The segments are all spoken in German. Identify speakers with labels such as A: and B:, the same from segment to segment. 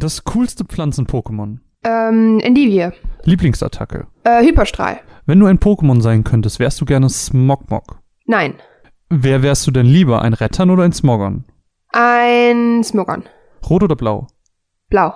A: Das coolste Pflanzen-Pokémon.
B: Ähm, Endivie.
A: Lieblingsattacke.
B: Äh, Hyperstrahl.
A: Wenn du ein Pokémon sein könntest, wärst du gerne Smogmog.
B: Nein.
A: Wer wärst du denn lieber, ein Rettern oder ein Smogon?
B: Ein Smogon.
A: Rot oder blau?
B: Blau.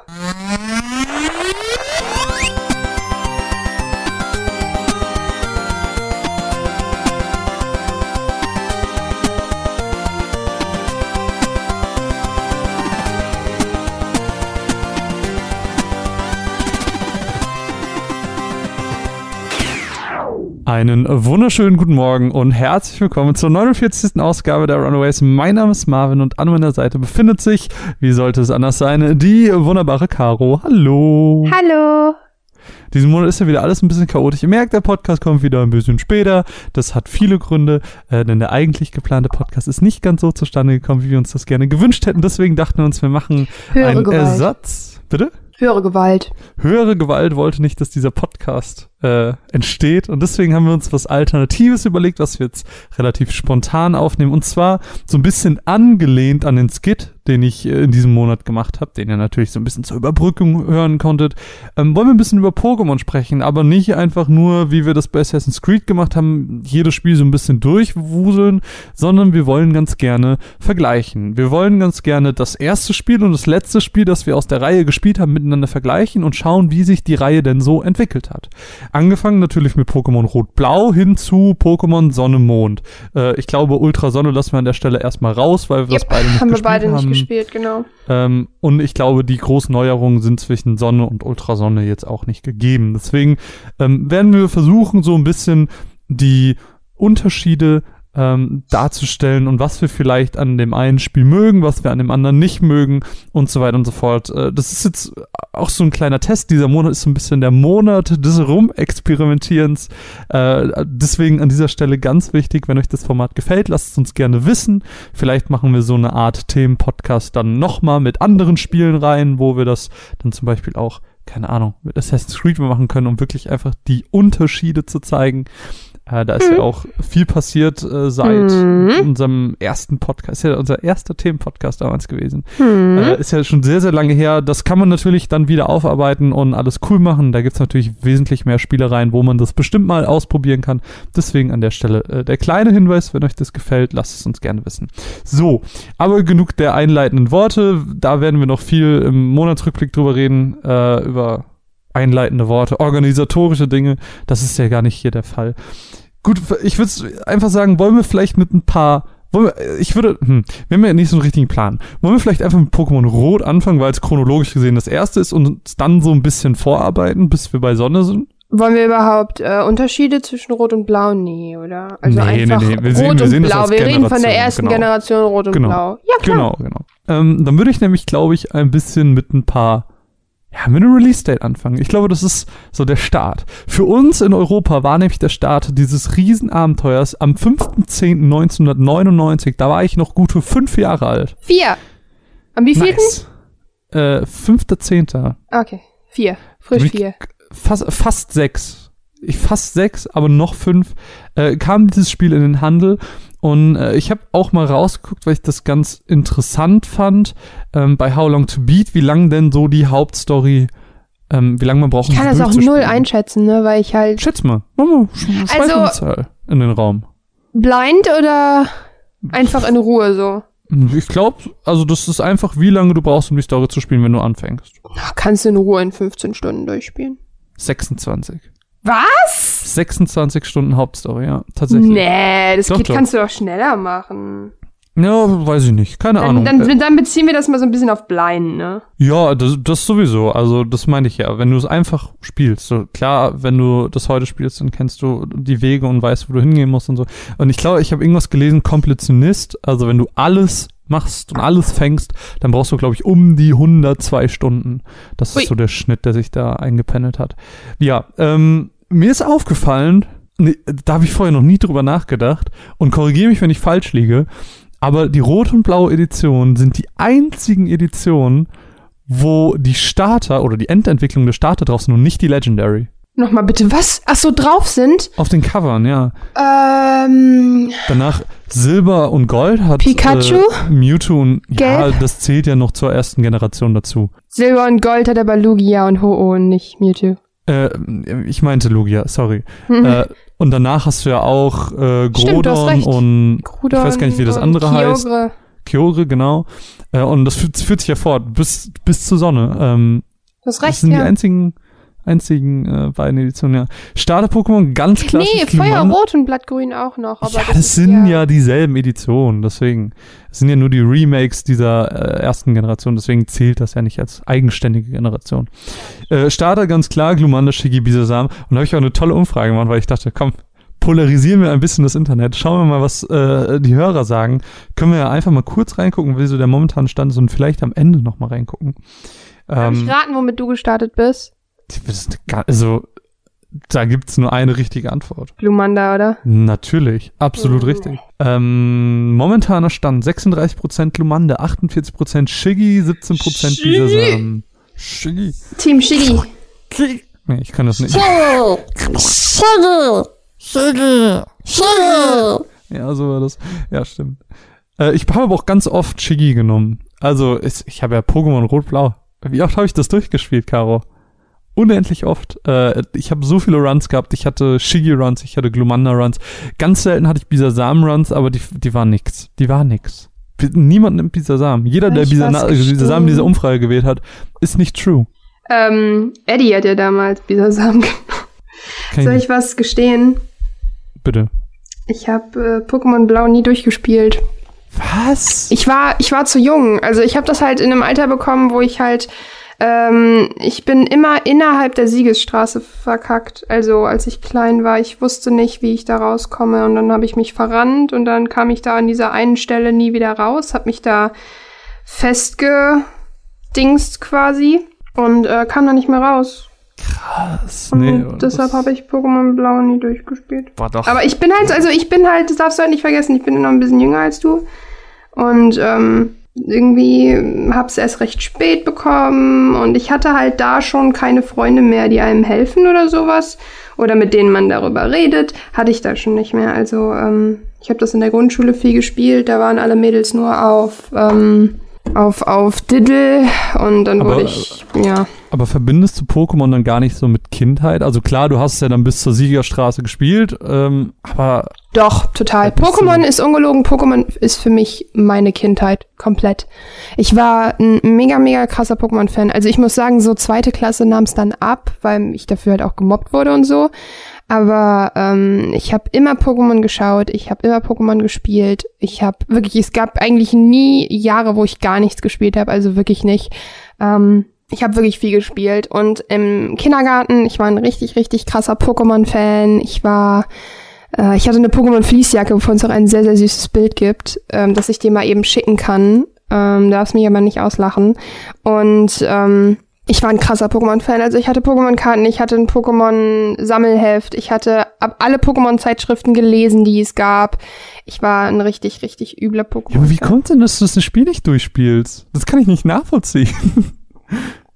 A: Einen wunderschönen guten Morgen und herzlich willkommen zur 49. Ausgabe der Runaways. Mein Name ist Marvin und an meiner Seite befindet sich, wie sollte es anders sein, die wunderbare Caro. Hallo.
B: Hallo.
A: Diesen Monat ist ja wieder alles ein bisschen chaotisch. Ihr merkt, der Podcast kommt wieder ein bisschen später. Das hat viele Gründe, äh, denn der eigentlich geplante Podcast ist nicht ganz so zustande gekommen, wie wir uns das gerne gewünscht hätten. Deswegen dachten wir uns, wir machen
B: Höhere
A: einen
B: Gewalt.
A: Ersatz. Bitte?
B: Höhere Gewalt.
A: höhere Gewalt wollte nicht, dass dieser Podcast äh, entsteht. Und deswegen haben wir uns was Alternatives überlegt, was wir jetzt relativ spontan aufnehmen. Und zwar so ein bisschen angelehnt an den Skit, den ich äh, in diesem Monat gemacht habe, den ihr natürlich so ein bisschen zur Überbrückung hören konntet. Ähm, wollen wir ein bisschen über Pokémon sprechen, aber nicht einfach nur, wie wir das bei Assassin's Creed gemacht haben, jedes Spiel so ein bisschen durchwuseln, sondern wir wollen ganz gerne vergleichen. Wir wollen ganz gerne das erste Spiel und das letzte Spiel, das wir aus der Reihe gespielt haben, miteinander vergleichen und schauen, wie sich die Reihe denn so entwickelt hat. Angefangen natürlich mit Pokémon Rot-Blau hin zu Pokémon Sonne-Mond. Äh, ich glaube, Ultrasonne lassen wir an der Stelle erstmal raus, weil wir das
B: Yep,
A: beide nicht
B: haben wir
A: gespielt
B: beide
A: haben.
B: nicht gespielt, genau.
A: Ähm, und ich glaube, die großen Neuerungen sind zwischen Sonne und Ultrasonne jetzt auch nicht gegeben. Deswegen ähm, werden wir versuchen, so ein bisschen die Unterschiede ähm, darzustellen und was wir vielleicht an dem einen Spiel mögen, was wir an dem anderen nicht mögen und so weiter und so fort. Äh, das ist jetzt auch so ein kleiner Test. Dieser Monat ist so ein bisschen der Monat des Rumexperimentierens. Äh, deswegen an dieser Stelle ganz wichtig, wenn euch das Format gefällt, lasst es uns gerne wissen. Vielleicht machen wir so eine Art Themenpodcast dann nochmal mit anderen Spielen rein, wo wir das dann zum Beispiel auch, keine Ahnung, mit Assassin's Creed machen können, um wirklich einfach die Unterschiede zu zeigen. Äh, da ist ja auch viel passiert äh, seit
B: Mhm.
A: unserem ersten Podcast. Ist ja unser erster Themenpodcast damals gewesen.
B: Hm.
A: Äh, ist ja schon sehr, sehr lange her. Das kann man natürlich dann wieder aufarbeiten und alles cool machen. Da gibt's natürlich wesentlich mehr Spielereien, wo man das bestimmt mal ausprobieren kann. Deswegen an der Stelle äh, der kleine Hinweis, wenn euch das gefällt, lasst es uns gerne wissen. So, aber genug der einleitenden Worte. Da werden wir noch viel im Monatsrückblick drüber reden, äh, über einleitende Worte, organisatorische Dinge. Das ist ja gar nicht hier der Fall. Gut, ich würde einfach sagen, wollen wir vielleicht mit ein paar wollen wir, ich würde, hm, wir haben ja nicht so einen richtigen Plan. Wollen wir vielleicht einfach mit Pokémon Rot anfangen, weil es chronologisch gesehen das erste ist und uns dann so ein bisschen vorarbeiten, bis wir bei Sonne sind?
B: Wollen wir überhaupt äh, Unterschiede zwischen Rot und Blau? Nee, oder? Also
A: Nee, nee,
B: einfach
A: nee. Wir sehen-
B: Rot
A: wir sehen
B: und Blau. Wir reden von der ersten
A: genau.
B: Generation Rot und
A: Genau.
B: Blau. Ja, klar.
A: Genau, genau. Ähm, dann würde ich nämlich, glaube ich, ein bisschen mit ein paar, ja, mit einem Release-Date anfangen. Ich glaube, das ist so der Start. Für uns in Europa war nämlich der Start dieses Riesenabenteuers am 5.10.1999. Da war ich noch gute fünf Jahre alt.
B: Vier. Am wievielten?
A: Nice. Äh, 5.10.
B: Okay, vier. Frisch vier.
A: fast, fast sechs, ich fast sechs, aber noch fünf, äh, kam dieses Spiel in den Handel und äh, ich habe auch mal rausgeguckt, weil ich das ganz interessant fand, ähm, bei How Long to Beat, wie lang denn so die Hauptstory, ähm, wie lange man braucht,
B: Ich kann
A: um
B: das auch null einschätzen, ne, weil ich halt
A: Schätz mal, mach mal,
B: Also-
A: Zahl in den Raum.
B: blind oder einfach in Ruhe so.
A: Ich glaube, also das ist einfach, wie lange du brauchst, um die Story zu spielen, wenn du anfängst.
B: Kannst du in Ruhe in 15 Stunden durchspielen.
A: 26.
B: Was?
A: 26 Stunden Hauptstory, ja, tatsächlich.
B: Nee, das
A: Doch,
B: geht,
A: doch.
B: kannst du doch schneller machen.
A: Ja, weiß ich nicht, keine Ahnung.
B: Dann,
A: Äh,
B: dann, dann beziehen wir das mal so ein bisschen auf blind, ne?
A: Ja, das, das sowieso. Also das meine ich ja. Wenn du es einfach spielst, so klar, wenn du das heute spielst, dann kennst du die Wege und weißt, wo du hingehen musst und so. Und ich glaube, ich habe irgendwas gelesen, Kompletionist. Also wenn du alles machst und alles fängst, dann brauchst du, glaube ich, um die 102 Stunden. Das
B: Ui.
A: ist so der Schnitt, der sich da eingependelt hat. Ja, ähm, mir ist aufgefallen, nee, da habe ich vorher noch nie drüber nachgedacht und korrigiere mich, wenn ich falsch liege, aber die rote und blaue Edition sind die einzigen Editionen, wo die Starter oder die Endentwicklung der Starter drauf sind und nicht die Legendary.
B: Nochmal bitte, was? Ach so, drauf sind?
A: Auf den Covern, ja.
B: Ähm,
A: Danach Silber und Gold hat
B: Pikachu?
A: Äh, Mewtwo und ja,
B: Gelb?
A: das zählt ja noch zur ersten Generation dazu.
B: Silber und Gold hat aber Lugia und Ho-Oh und nicht Mewtwo.
A: Äh, ich meinte Lugia, sorry.
B: Mhm.
A: Äh, und danach hast du ja auch äh,
B: Stimmt,
A: Grodon
B: recht.
A: und
B: Grudon
A: ich weiß gar nicht, wie das andere heißt.
B: Kyogre.
A: Kyogre, genau. Äh, und das führt, führt sich ja fort bis, bis zur Sonne. Ähm,
B: Du hast
A: das
B: recht,
A: sind die
B: ja.
A: einzigen, einzigen äh, beiden Editionen, ja. Starter-Pokémon ganz klassisch.
B: Nee. Feuerrot und Blattgrün auch noch. Aber
A: ja,
B: das,
A: das sind ja dieselben Editionen, deswegen. Es sind ja nur die Remakes dieser äh, ersten Generation, deswegen zählt das ja nicht als eigenständige Generation. Äh, Starter ganz klar, Glumanda, Shiggy, Bisasam. Und da habe ich auch eine tolle Umfrage gemacht, weil ich dachte, komm, polarisieren wir ein bisschen das Internet. Schauen wir mal, was äh, die Hörer sagen. Können wir ja einfach mal kurz reingucken, wie so der momentane Stand ist und vielleicht am Ende noch mal reingucken.
B: Darf ich
A: Ähm,
B: raten, womit du gestartet bist?
A: Also, da gibt's nur eine richtige Antwort.
B: Glumanda, oder?
A: Natürlich, absolut
B: Mhm.
A: richtig. Ähm, momentaner Stand 36% Lumande, 48% Shiggy, 17%
B: Shiggy.
A: Bisasam. Shiggy.
B: Team Shiggy.
A: Nee, ich kann das nicht. Ja, so war das. Ja, stimmt. Äh, ich habe aber auch ganz oft Shiggy genommen. Also, ich, ich habe ja Pokémon Rot-Blau. Wie oft habe ich das durchgespielt, Caro? Unendlich oft. Äh, ich habe so viele Runs gehabt. Ich hatte Shiggy-Runs, ich hatte Glumanda-Runs. Ganz selten hatte ich Bisasam-Runs, aber die, die waren nix. Die waren nix. Niemand nimmt Bisasam. Jeder, der. Bisasam in dieser Umfrage gewählt hat, ist nicht true.
B: Ähm, Eddie hat ja damals Bisasam genommen. Soll
A: ich
B: ich was gestehen?
A: Bitte.
B: Ich habe äh, Pokémon Blau nie durchgespielt.
A: Was?
B: Ich war, ich war zu jung. Also ich habe das halt in einem Alter bekommen, wo ich halt, ähm, ich bin immer innerhalb der Siegesstraße verkackt. Also als ich klein war, ich wusste nicht, wie ich da rauskomme und dann habe ich mich verrannt und dann kam ich da an dieser einen Stelle nie wieder raus, habe mich da festgedingst quasi und äh, kam da nicht mehr raus.
A: Krass.
B: Und
A: Nee,
B: deshalb habe ich Pokémon Blau nie durchgespielt.
A: War doch.
B: Aber ich bin halt, also ich bin halt, das darfst du halt nicht vergessen, ich bin noch ein bisschen jünger als du. Und ähm, irgendwie hab's erst recht spät bekommen und ich hatte halt da schon keine Freunde mehr, die einem helfen oder sowas. Oder mit denen man darüber redet, hatte ich da schon nicht mehr. Also ähm, ich habe das in der Grundschule viel gespielt, da waren alle Mädels nur auf, ähm, auf, auf Diddle und dann
A: Aber-
B: wurde ich, ja.
A: Aber verbindest du Pokémon dann gar nicht so mit Kindheit? Also klar, du hast es ja dann bis zur Siegerstraße gespielt, ähm, aber
B: Doch, total. Pokémon ist ungelogen. Pokémon ist für mich meine Kindheit komplett. Ich war ein mega, mega krasser Pokémon-Fan. Also ich muss sagen, so zweite Klasse nahm es dann ab, weil ich dafür halt auch gemobbt wurde und so. Aber ähm, ich habe immer Pokémon geschaut, ich habe immer Pokémon gespielt. Ich habe wirklich, es gab eigentlich nie Jahre, wo ich gar nichts gespielt habe, also wirklich nicht. Ähm, ich habe wirklich viel gespielt und im Kindergarten, ich war ein richtig, richtig krasser Pokémon-Fan. Ich war äh, ich hatte eine Pokémon-Fließjacke, wovon es auch ein sehr, sehr süßes Bild gibt, ähm, das ich dir mal eben schicken kann. Ähm, darfst mich aber nicht auslachen. Und ähm, ich war ein krasser Pokémon-Fan. Also ich hatte Pokémon-Karten, ich hatte ein Pokémon-Sammelheft, ich hatte ab alle Pokémon-Zeitschriften gelesen, die es gab. Ich war ein richtig, richtig übler Pokémon.
A: ja, aber wie kommt denn, dass du das Spiel nicht durchspielst? Das kann ich nicht nachvollziehen.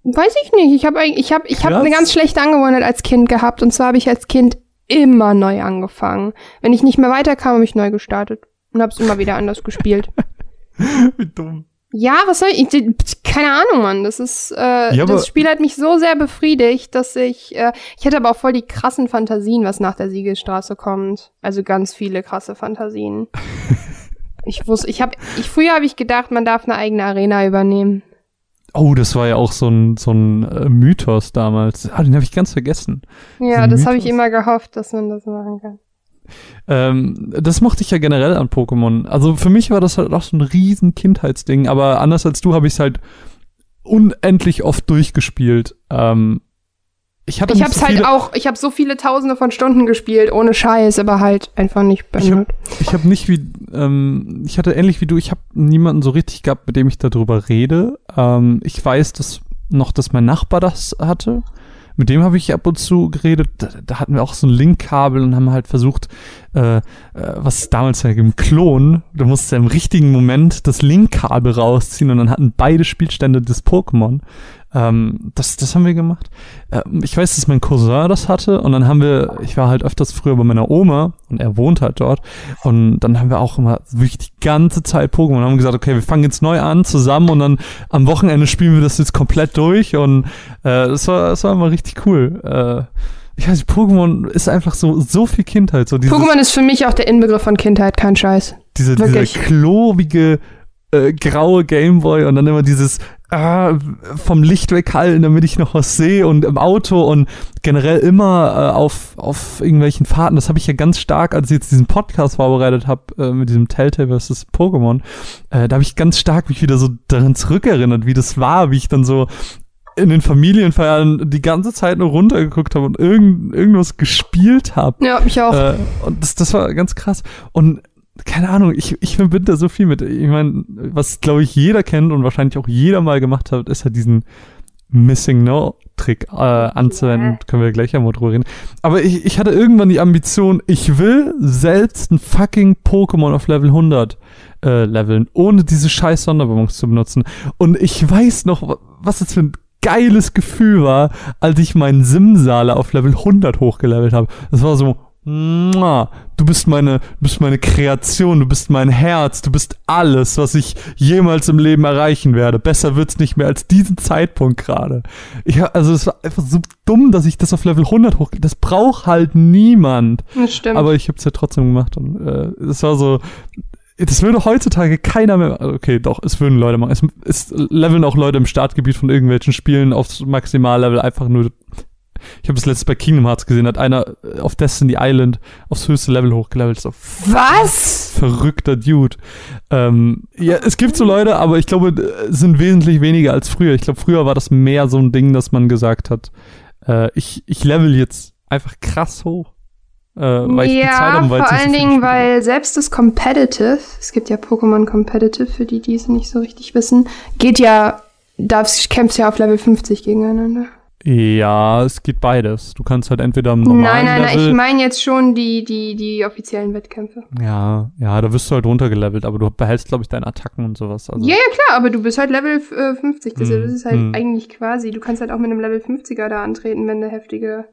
B: Weiß ich nicht. Ich habe ich hab, ich hab
A: Krass.
B: eine ganz schlechte Angewohnheit als Kind gehabt. Und zwar habe ich als Kind immer neu angefangen. Wenn ich nicht mehr weiterkam, habe ich neu gestartet. Und habe es immer wieder anders gespielt.
A: wie dumm.
B: Ja, was soll ich? Keine Ahnung, Mann. Das ist, äh,
A: Ja,
B: das Spiel hat mich so sehr befriedigt, dass ich, äh, ich hätte aber auch voll die krassen Fantasien, was nach der Siegelstraße kommt. Also ganz viele krasse Fantasien. ich wusste, ich habe, ich früher habe ich gedacht, man darf eine eigene Arena übernehmen.
A: Oh, das war ja auch so ein, so ein äh, Mythos damals. Ah, den habe ich ganz vergessen.
B: Ja,
A: ein
B: das habe ich immer gehofft, dass man das machen kann.
A: Ähm, das mochte ich ja generell an Pokémon. Also für mich war das halt auch so ein riesen Kindheitsding, aber anders als du habe ich es halt unendlich oft durchgespielt. Ähm, ich hatte
B: Ich hab's
A: so
B: halt auch, ich habe so viele Tausende von Stunden gespielt, ohne Scheiß, aber halt einfach nicht
A: Ich
B: beendet.
A: ich hab nicht wie, ähm, ich hatte ähnlich wie du, ich habe niemanden so richtig gehabt, mit dem ich darüber rede. Ähm, ich weiß dass noch, dass mein Nachbar das hatte. Mit dem habe ich ab und zu geredet. Da, da hatten wir auch so ein Linkkabel und haben halt versucht, äh, äh, was damals ja im Klon, da musste im richtigen Moment das Linkkabel rausziehen und dann hatten beide Spielstände des Pokémon. Ähm, das, das haben wir gemacht. Ähm, ich weiß, dass mein Cousin das hatte und dann haben wir, ich war halt öfters früher bei meiner Oma und er wohnt halt dort und dann haben wir auch immer wirklich die ganze Zeit Pokémon und haben gesagt, okay, wir fangen jetzt neu an zusammen und dann am Wochenende spielen wir das jetzt komplett durch und äh, das war, das war immer richtig cool. Äh, ich weiß nicht, Pokémon ist einfach so, so viel Kindheit. So
B: Pokémon ist für mich auch der Inbegriff von Kindheit, kein Scheiß.
A: diese, dieser
B: wirklich.
A: klobige, äh, graue Gameboy und dann immer dieses ah, vom Licht weghalten, damit ich noch was sehe und im Auto und generell immer äh, auf, auf irgendwelchen Fahrten. Das habe ich ja ganz stark, als ich jetzt diesen Podcast vorbereitet habe äh, mit diesem Telltale vs. Pokémon, äh, da habe ich ganz stark mich wieder so daran zurückerinnert, wie das war, wie ich dann so in den Familienfeiern die ganze Zeit nur runtergeguckt habe und irgend, irgendwas gespielt habe.
B: Ja, mich auch.
A: Äh, und das, das war ganz krass. Und keine Ahnung, ich, ich verbinde da so viel mit. Ich meine, was glaube ich jeder kennt und wahrscheinlich auch jeder mal gemacht hat, ist halt diesen Missing No Trick äh, anzuwenden. Können wir gleich einmal drüber reden. Aber ich, ich hatte irgendwann die Ambition, ich will selbst ein fucking Pokémon auf Level 100 äh, leveln, ohne diese scheiß Sonderbonbons zu benutzen. Und ich weiß noch, wa- was das für ein geiles Gefühl war, als ich meinen Simsale auf Level 100 hochgelevelt habe. Das war so, du bist meine, du bist meine Kreation, du bist mein Herz, du bist alles, was ich jemals im Leben erreichen werde. Besser wird's nicht mehr als diesen Zeitpunkt gerade. Ich, hab- also es war einfach so dumm, dass ich das auf Level 100 hoch, das braucht halt niemand.
B: Das stimmt.
A: Aber ich habe es ja trotzdem gemacht und äh, es war so, das würde heutzutage keiner mehr, okay, doch, es würden Leute machen. Es, es leveln auch Leute im Startgebiet von irgendwelchen Spielen aufs Maximallevel einfach nur. Ich habe das letztes bei Kingdom Hearts gesehen, hat einer äh, auf Destiny Island aufs höchste Level hochgelevelt. So
B: Was?
A: verrückter Dude. Ähm, ja, es gibt so Leute, aber ich glaube, es sind wesentlich weniger als früher. Ich glaube, früher war das mehr so ein Ding, dass man gesagt hat, äh, ich, ich level jetzt einfach krass hoch. Äh, weil ich die Zeit
B: ja,
A: habe, weil
B: vor
A: so
B: allen
A: viele
B: Dingen,
A: Spiele
B: weil selbst das Competitive, es gibt ja Pokémon Competitive, für die, die es nicht so richtig wissen, geht ja, da kämpfst ja auf Level 50 gegeneinander.
A: Ja, es geht beides. Du kannst halt entweder am normalen
B: Nein, nein, nein,
A: Level,
B: ich meine jetzt schon die, die, die offiziellen Wettkämpfe.
A: ja, ja, da wirst du halt runtergelevelt, aber du behältst, glaube ich, deine Attacken und sowas. Also,
B: Ja, ja, klar, aber du bist halt Level äh, 50. Das,
A: Hm,
B: das ist halt
A: hm.
B: eigentlich quasi, du kannst halt auch mit einem Level 50er da antreten, wenn du heftige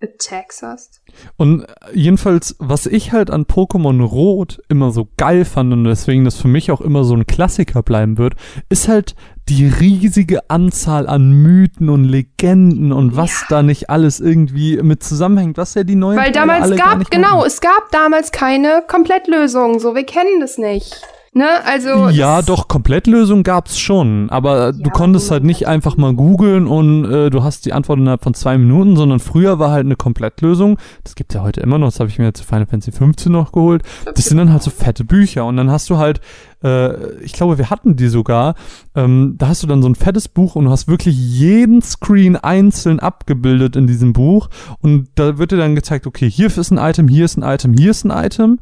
B: Attacks hast.
A: Und jedenfalls, was ich halt an Pokémon Rot immer so geil fand und deswegen das für mich auch immer so ein Klassiker bleiben wird, ist halt die riesige Anzahl an Mythen und Legenden und was da nicht alles irgendwie mit zusammenhängt, was ja die neuen
B: Weil damals
A: alle
B: gab, genau, es gab damals keine Komplettlösung, so, wir kennen das nicht. Ne, also.
A: Ja, doch, Komplettlösung gab's schon, aber du
B: Ja,
A: konntest
B: gut.
A: halt nicht einfach mal googeln und äh, du hast die Antwort innerhalb von zwei Minuten, sondern früher war halt eine Komplettlösung. Das gibt's ja heute immer noch, das habe ich mir jetzt zu Final Fantasy 15 noch geholt. Das sind dann halt so fette Bücher und dann hast du halt, äh, ich glaube, wir hatten die sogar, ähm, da hast du dann so ein fettes Buch und du hast wirklich jeden Screen einzeln abgebildet in diesem Buch. Und da wird dir dann gezeigt, okay, hier ist ein Item, hier ist ein Item, hier ist ein Item,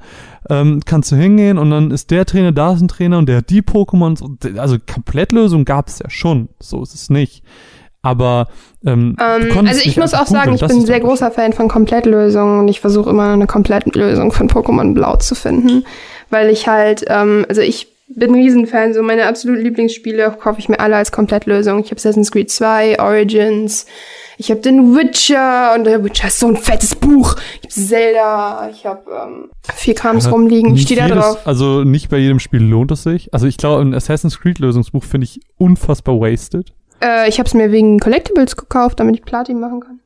A: ähm, kannst du hingehen und dann ist der Trainer, da ist ein Trainer und der hat die Pokémons, und- also Komplettlösung gab's ja schon, so ist es nicht. Aber ähm, du
B: Ähm, also ich muss auch sagen, ich bin ein sehr großer Fan von Komplettlösungen und ich versuche immer eine Komplettlösung von Pokémon Blau zu finden, weil ich halt, ähm, also ich bin ein Riesenfan, so meine absoluten Lieblingsspiele kaufe ich mir alle als Komplettlösung. Ich habe Assassin's Creed 2, Origins, ich habe den Witcher und der Witcher ist so ein fettes Buch. Ich habe Zelda, ich habe ähm, vier Krams rumliegen, ich stehe da drauf.
A: Also nicht bei jedem Spiel lohnt es sich. Also ich glaube, ein Assassin's Creed Lösungsbuch finde ich unfassbar wasted.
B: Äh, ich habe es mir wegen Collectibles gekauft, damit ich Platin machen kann.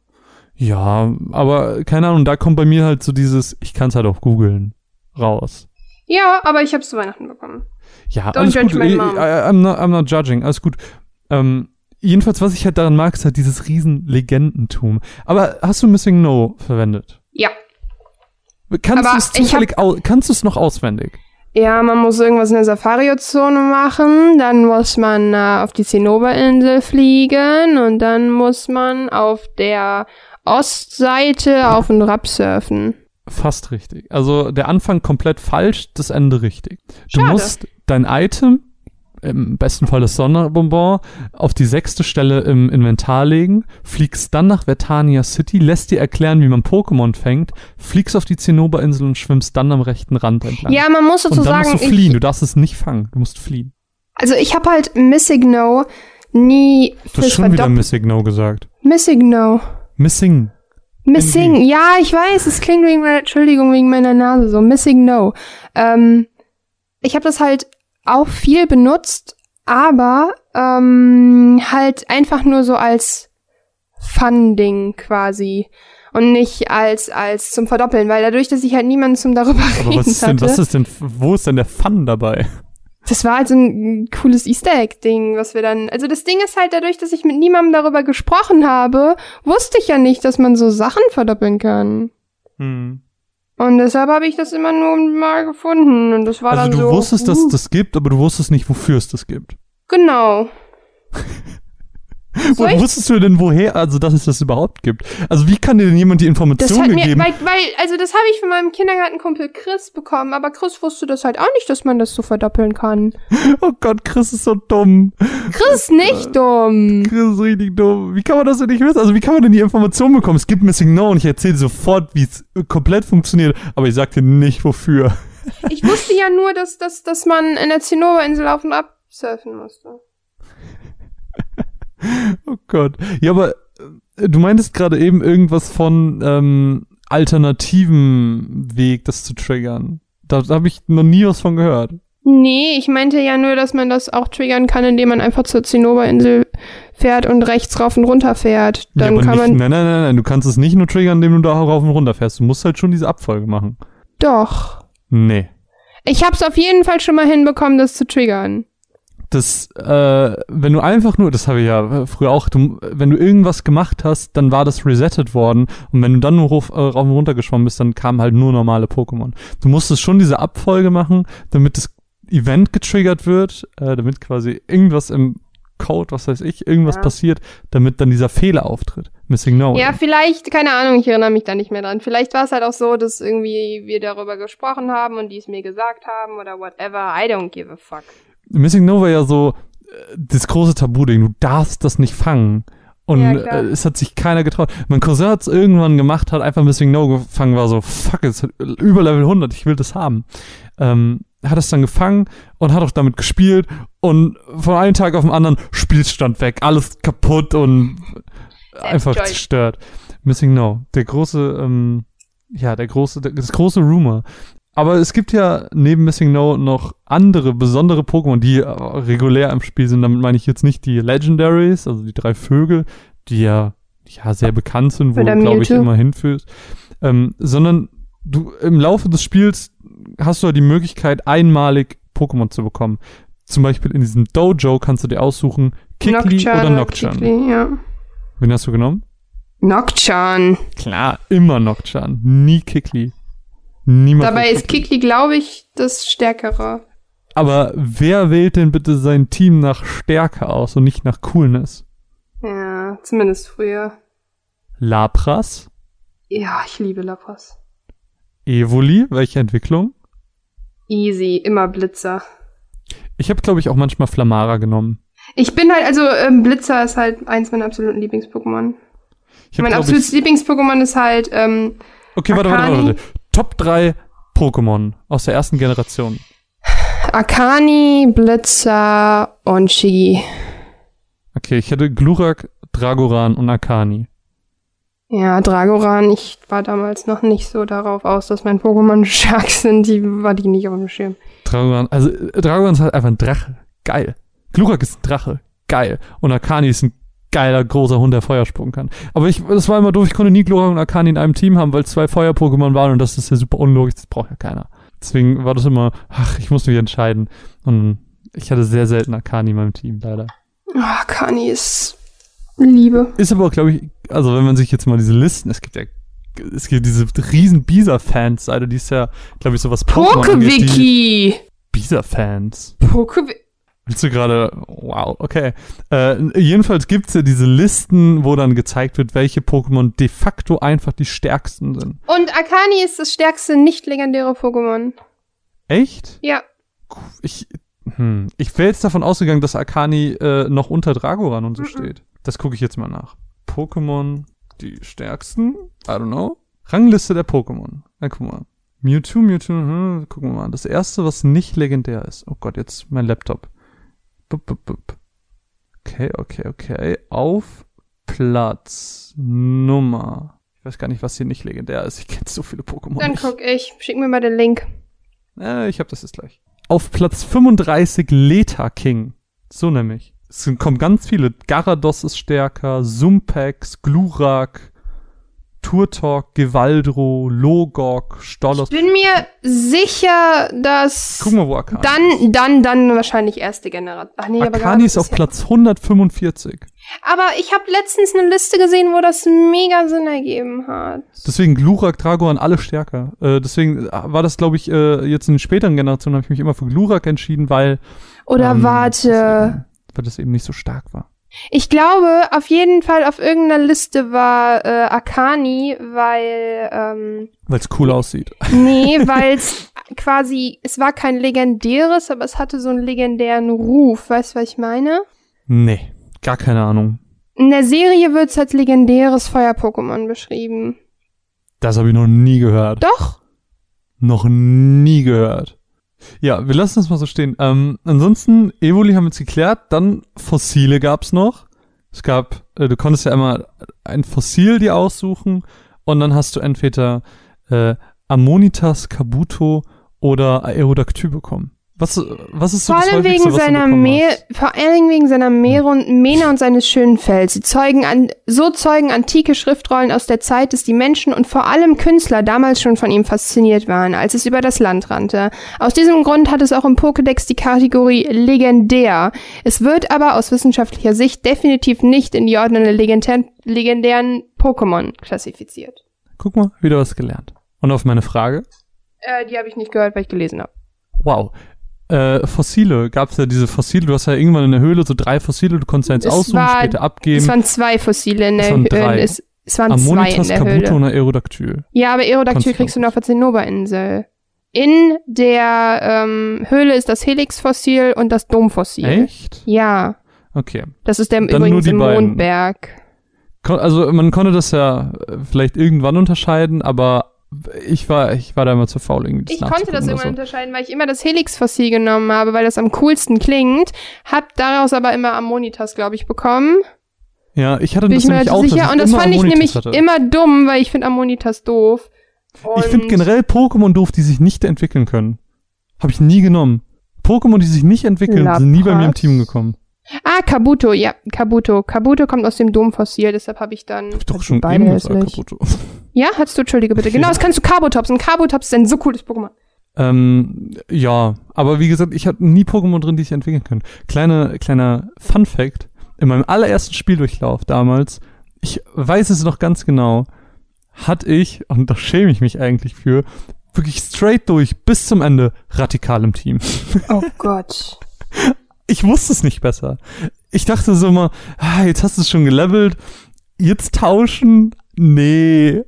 A: Ja, aber keine Ahnung, da kommt bei mir halt so dieses, ich kann es halt auch googeln, raus.
B: Ja, aber ich habe es zu Weihnachten bekommen.
A: Ja,
B: Don't
A: alles
B: judge
A: gut.
B: my
A: Ich,
B: mom.
A: I, I'm, not, I'm not judging, alles gut. Ähm, jedenfalls, was ich halt daran mag, ist halt dieses riesen Legendentum. Aber hast du Missing No verwendet?
B: Ja.
A: Kannst du es kannst du es noch auswendig?
B: Ja, man muss irgendwas in der Safari-Zone machen, dann muss man äh, auf die Zinnoberinsel fliegen und dann muss man auf der Ostseite auf den Rap surfen.
A: Fast richtig. Also der Anfang komplett falsch, das Ende richtig. Du
B: Schade.
A: musst dein Item, im besten Fall das Sonderbonbon, auf die sechste Stelle im Inventar legen, fliegst dann nach Vertania City, lässt dir erklären, wie man Pokémon fängt, fliegst auf die Zinnoberinsel und schwimmst dann am rechten Rand entlang.
B: Ja, man muss
A: und dann
B: sozusagen.
A: musst du fliehen, du darfst es nicht fangen, du musst fliehen.
B: also ich habe halt Missing No nie
A: Du hast schon wieder. Missing No gesagt.
B: Missing No.
A: Missing.
B: Missing, ja, ich weiß, es klingt wegen meiner, Entschuldigung, wegen meiner Nase so. Missing No. Ähm, ich habe das halt auch viel benutzt, aber ähm, halt einfach nur so als Fun-Ding quasi. Und nicht als, als zum Verdoppeln, weil dadurch, dass ich halt niemanden zum darüber
A: Aber
B: reden
A: was ist denn,
B: hatte.
A: was ist denn, wo ist denn der Fun dabei?
B: Das war halt so ein cooles Easter Egg-Ding, was wir dann. Also das Ding ist halt dadurch, dass ich mit niemandem darüber gesprochen habe, wusste ich ja nicht, dass man so Sachen verdoppeln kann.
A: Hm.
B: Und deshalb habe ich das immer nur mal gefunden. Und das war
A: Also
B: dann
A: du
B: so.
A: wusstest, dass
B: uh,
A: es das gibt, aber du wusstest nicht, wofür es das gibt.
B: Genau.
A: Wo,
B: Soll ich-
A: wusstest du denn woher, also dass es das überhaupt gibt? Also wie kann dir denn jemand die Information
B: mir,
A: gegeben?
B: weil, weil, also das habe ich von meinem Kindergartenkumpel Chris bekommen, aber Chris wusste das halt auch nicht, dass man das so verdoppeln kann.
A: Oh Gott, Chris ist so dumm.
B: Chris ist nicht dumm.
A: Chris ist richtig dumm. Wie kann man das denn nicht wissen? Also wie kann man denn die Information bekommen? Es gibt Missing No und ich erzähle sofort, wie es komplett funktioniert, aber ich sag dir nicht wofür.
B: Ich wusste ja nur, dass, dass, dass man in der Zinnoberinsel auf und ab surfen musste.
A: Oh Gott. Ja, aber äh, du meintest gerade eben irgendwas von ähm, alternativen Weg, das zu triggern. Da, da habe ich noch nie was von gehört.
B: Nee, ich meinte ja nur, dass man das auch triggern kann, indem man einfach zur Zinnoberinsel fährt und rechts rauf und runter fährt. Dann
A: ja,
B: kann
A: nicht,
B: man.
A: nein, nein, nein, nein, du kannst es nicht nur triggern, indem du da rauf und runter fährst. Du musst halt schon diese Abfolge machen.
B: Doch.
A: Nee.
B: Ich hab's auf jeden Fall schon mal hinbekommen, das zu triggern.
A: Das, äh, wenn du einfach nur, das habe ich ja früher auch, du, wenn du irgendwas gemacht hast, dann war das resettet worden und wenn du dann nur rauf, äh, rauf und runter geschwommen bist, dann kamen halt nur normale Pokémon. Du musstest schon diese Abfolge machen, damit das Event getriggert wird, äh, damit quasi irgendwas im Code, was weiß ich, irgendwas
B: Ja.
A: passiert, damit dann dieser Fehler auftritt. Missing No.
B: Ja, vielleicht, keine Ahnung, ich erinnere mich da nicht mehr dran. Vielleicht war es halt auch so, dass irgendwie wir darüber gesprochen haben und die es mir gesagt haben oder whatever. I don't give a fuck.
A: Missing No war ja so äh, das große Tabu-Ding. Du darfst das nicht fangen. Und
B: Ja,
A: äh, es hat sich keiner getraut. Mein Cousin hat es irgendwann gemacht, hat einfach Missing No gefangen, war so, fuck, es hat über Level 100, ich will das haben. Ähm, hat es dann gefangen und hat auch damit gespielt und von einem Tag auf den anderen Spielstand weg, alles kaputt und einfach
B: Joy.
A: zerstört. Missing No, der große, ähm, ja, der große, das große Rumor. Aber es gibt ja neben Missing No noch andere besondere Pokémon, die äh, regulär im Spiel sind. Damit meine ich jetzt nicht die Legendaries, also die drei Vögel, die ja, ja sehr bekannt sind, wo du, glaube ich, immer hinführst. Ähm, sondern du im Laufe des Spiels hast du ja die Möglichkeit, einmalig Pokémon zu bekommen. Zum Beispiel in diesem Dojo kannst du dir aussuchen, Kikli oder Nocturne.
B: Kikli, ja.
A: Wen hast du genommen?
B: Nocturne.
A: Klar, immer Nocturne, nie Kikli. Niemand
B: Dabei ist Kikli, glaube ich, das Stärkere.
A: Aber wer wählt denn bitte sein Team nach Stärke aus und nicht nach Coolness?
B: Ja, zumindest früher.
A: Lapras?
B: Ja, ich liebe Lapras.
A: Evoli? Welche Entwicklung?
B: Easy, immer Blitzer.
A: Ich habe, glaube ich, auch manchmal Flamara genommen.
B: Ich bin halt, also ähm, Blitzer ist halt eins meiner absoluten Lieblings-Pokémon. Mein absolutes Lieblings-Pokémon ist halt, ähm,
A: Okay, warte, warte,
B: Akani.
A: warte. Top 3 Pokémon aus der ersten Generation.
B: Akani, Blitzer und Shigi.
A: Okay, ich hatte Glurak, Dragoran und Akani.
B: Ja, Dragoran, ich war damals noch nicht so darauf aus, dass mein Pokémon stark sind. Die war die nicht auf dem Schirm.
A: Dragoran, also äh, Dragoran ist halt einfach ein Drache. Geil. Glurak ist ein Drache. Geil. Und Akani ist ein geiler, großer Hund, der Feuer spucken kann. Aber ich, das war immer doof, ich konnte nie Glurak und Akani in einem Team haben, weil zwei Feuer-Pokémon waren und das ist ja super unlogisch, das braucht ja keiner. Deswegen war das immer, ach, ich musste mich entscheiden. Und ich hatte sehr selten Akani in meinem Team, leider.
B: Oh, Akani ist Liebe.
A: Ist aber auch, glaube ich, also wenn man sich jetzt mal diese Listen, es gibt ja, es gibt diese riesen Bisa-Fans-Seite, die ist ja, glaube ich, sowas
B: Pokewiki.
A: Bisa-Fans.
B: Pokewiki.
A: Willst du gerade, wow, okay. Äh, jedenfalls gibt's ja diese Listen, wo dann gezeigt wird, welche Pokémon de facto einfach die stärksten sind.
B: Und Akani ist das stärkste nicht legendäre Pokémon.
A: Echt?
B: Ja.
A: Ich, hm, ich wäre jetzt davon ausgegangen, dass Akani äh, noch unter Dragoran und so
B: Mhm.
A: steht. Das gucke ich jetzt mal nach. Pokémon, die stärksten? I don't know. Rangliste der Pokémon. Na, guck mal. Mewtwo, Mewtwo, hm, gucken wir mal. Das erste, was nicht legendär ist. Oh Gott, jetzt mein Laptop. Okay, okay, okay. Auf Platz Nummer. Ich weiß gar nicht, was hier nicht legendär ist. Ich kenne so viele Pokémon.
B: Dann
A: nicht.
B: guck ich. Schick mir mal den Link.
A: Äh, ich hab das jetzt gleich. Auf Platz 35 Leta King. So nämlich. Es kommen ganz viele. Garados ist stärker, Sumpex, Glurak, Turtok, Gewaldro, Logok, Stolos.
B: Ich bin mir sicher, dass
A: Guck mal, wo Akani
B: dann, dann, dann wahrscheinlich erste Generation. Nee, gerade
A: ist auf Platz 145.
B: Aber ich habe letztens eine Liste gesehen, wo das mega Sinn ergeben hat.
A: Deswegen Glurak, Dragoan, alle stärker. Äh, deswegen äh, war das, glaube ich, äh, jetzt in den späteren Generationen habe ich mich immer für Glurak entschieden, weil,
B: Oder
A: ähm,
B: warte.
A: deswegen- weil das eben nicht so stark war.
B: Ich glaube, auf jeden Fall auf irgendeiner Liste war äh, Akani, weil ähm,
A: Weil es cool aussieht.
B: nee, weil es quasi es war kein legendäres, aber es hatte so einen legendären Ruf. Weißt du, was ich meine?
A: Nee, gar keine Ahnung.
B: In der Serie wird es als legendäres Feuer-Pokémon beschrieben.
A: Das habe ich noch nie gehört.
B: Doch.
A: Noch nie gehört. Ja, wir lassen das mal so stehen. Ähm, ansonsten, Evoli haben wir jetzt geklärt. Dann Fossile gab's noch. Es gab, äh, du konntest ja immer ein Fossil dir aussuchen und dann hast du entweder äh, Ammonitas, Kabuto oder Aerodactyl bekommen. Was, was ist so
B: Vor allem wegen seiner Meer, vor allem wegen seiner Meere und Mähne und seines schönen Fells. Sie zeugen an, so zeugen antike Schriftrollen aus der Zeit, dass die Menschen und vor allem Künstler damals schon von ihm fasziniert waren, als es über das Land rannte. Aus diesem Grund hat es auch im Pokédex die Kategorie legendär. Es wird aber aus wissenschaftlicher Sicht definitiv nicht in die Ordnung der legendären, legendären Pokémon klassifiziert.
A: Guck mal, wieder was gelernt. Und auf meine Frage,
B: Äh, die habe ich nicht gehört, weil ich gelesen habe.
A: wow. Äh, Fossile, gab's ja diese Fossile, du hast ja irgendwann in der Höhle so drei Fossile, du konntest ja jetzt
B: Es
A: aussuchen,
B: war-
A: später abgeben.
B: Es waren zwei Fossile in
A: Es
B: der. Höhle. Es, es waren zwei in
A: Ammonitas,
B: der
A: Kabuto
B: Höhle.
A: und Aerodactyl.
B: Ja, aber Aerodactyl kriegst du nur auf der Zinnober-Insel. In der ähm, Höhle ist das Helix-Fossil und das Domfossil.
A: Echt?
B: Ja,
A: Okay.
B: das ist der
A: Dann
B: übrigens im. Mondberg.
A: Also man konnte das ja äh, vielleicht irgendwann unterscheiden, aber ich war, ich war da immer zu faul, irgendwie das
B: Ich konnte das irgendwann
A: so.
B: unterscheiden, weil ich immer das Helix-Fossil genommen habe, weil das am coolsten klingt. Hab daraus aber immer Ammonitas, glaube ich, bekommen.
A: Ja, ich hatte
B: Bin
A: das
B: ich
A: nämlich
B: halt
A: auch,
B: sicher. Und das fand ich
A: Ammonitas
B: nämlich
A: hatte.
B: immer dumm, weil ich finde Ammonitas doof.
A: Ich finde
B: Und-
A: generell Pokémon doof, die sich nicht entwickeln können. Habe ich nie genommen. Pokémon, die sich nicht entwickeln, sind nie bei mir im
B: Lapras.
A: Team gekommen.
B: Ah, Kabuto, ja, Kabuto. Kabuto kommt aus dem Domfossil, deshalb habe ich dann
A: Hab ich doch schon
B: beide
A: eben gesagt. Kabuto.
B: Ja, hast du, entschuldige bitte. Genau, das kannst du Carbotops. Und Carbotops ist ein so cooles Pokémon.
A: Ähm, ja, aber wie gesagt, ich hatte nie Pokémon drin, die sich entwickeln können. Kleine, kleiner Fun Fact. In meinem allerersten Spieldurchlauf damals, ich weiß es noch ganz genau, hatte ich, und da schäme ich mich eigentlich für, wirklich straight durch bis zum Ende radikal im Team.
B: Oh Gott.
A: Ich wusste es nicht besser. Ich dachte so immer, ah, jetzt hast du es schon gelevelt, jetzt tauschen? Nee,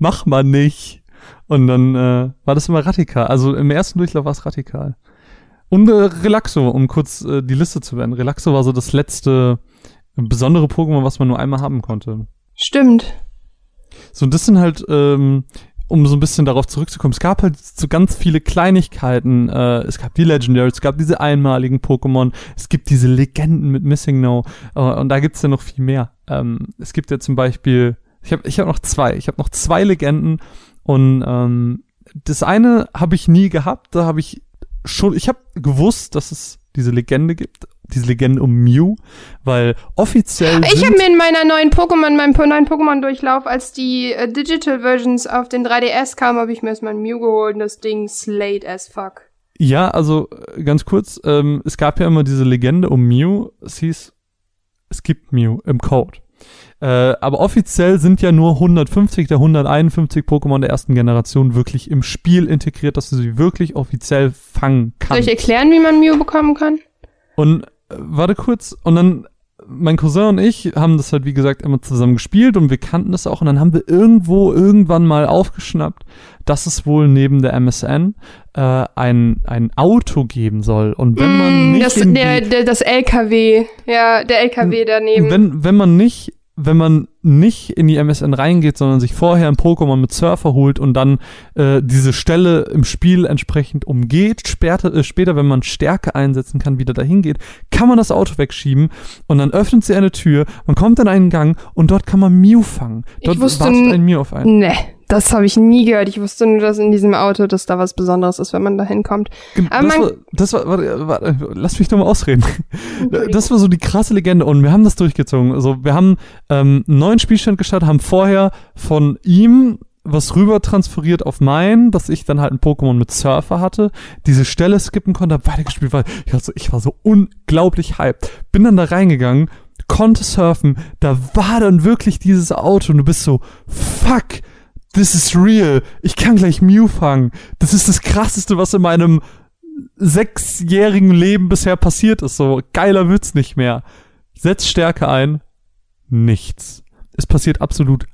A: mach mal nicht. Und dann äh, war das immer radikal. Also im ersten Durchlauf war es radikal. Und äh, Relaxo, um kurz äh, die Liste zu beenden. Relaxo war so das letzte besondere Pokémon, was man nur einmal haben konnte.
B: Stimmt.
A: So, und das sind halt, ähm, um so ein bisschen darauf zurückzukommen, es gab halt so ganz viele Kleinigkeiten. Äh, es gab die Legendary, es gab diese einmaligen Pokémon, es gibt diese Legenden mit Missing No äh, und da gibt's ja noch viel mehr. Ähm, es gibt ja zum Beispiel, ich habe ich hab noch zwei, ich habe noch zwei Legenden und ähm, das eine habe ich nie gehabt, da habe ich schon, ich habe gewusst, dass es diese Legende gibt, diese Legende um Mew, weil offiziell
B: Ich habe mir in meiner neuen Pokémon, meinem neuen Pokémon-Durchlauf, als die äh, Digital Versions auf den 3DS kamen, habe ich mir erstmal ein Mew geholt und das Ding slayed as fuck.
A: Ja, also äh, ganz kurz, ähm, es gab ja immer diese Legende um Mew, es hieß, es gibt Mew im Code. Äh, aber offiziell sind ja nur 150 der 151 Pokémon der ersten Generation wirklich im Spiel integriert, dass du sie wirklich offiziell fangen
B: Soll
A: kannst.
B: ich erklären, wie man Mew bekommen kann?
A: Und warte kurz, und dann mein Cousin und ich haben das halt wie gesagt immer zusammen gespielt und wir kannten das auch und dann haben wir irgendwo irgendwann mal aufgeschnappt, dass es wohl neben der MSN äh, ein ein Auto geben soll und wenn man
B: Mm,
A: nicht
B: das, der, der, das LKW. Ja, der LKW daneben.
A: wenn wenn man nicht wenn man nicht in die MSN reingeht, sondern sich vorher ein Pokémon mit Surfer holt und dann äh, diese Stelle im Spiel entsprechend umgeht, später, äh, später, wenn man Stärke einsetzen kann, wieder dahin geht, kann man das Auto wegschieben und dann öffnet sie eine Tür, man kommt in einen Gang und dort kann man Mew fangen. Dort wartet ein Mew auf einen.
B: Nee, das habe ich nie gehört. Ich wusste nur, dass in diesem Auto, dass da was Besonderes ist, wenn man da hinkommt. Aber
A: Das war, das war, warte, warte, lass mich doch mal ausreden. Das war so die krasse Legende und wir haben das durchgezogen. Also wir haben ähm, einen neuen Spielstand gestartet, haben vorher von ihm was rüber transferiert auf meinen, dass ich dann halt ein Pokémon mit Surfer hatte, diese Stelle skippen konnte, hab weitergespielt, weil ich war so, ich war so unglaublich hyped. Bin dann da reingegangen, konnte surfen, da war dann wirklich dieses Auto und du bist so, fuck, this is real, ich kann gleich Mew fangen. Das ist das krasseste, was in meinem sechsjährigen Leben bisher passiert ist. So geiler wird's nicht mehr. Setz Stärke ein. Nichts. Es passiert absolut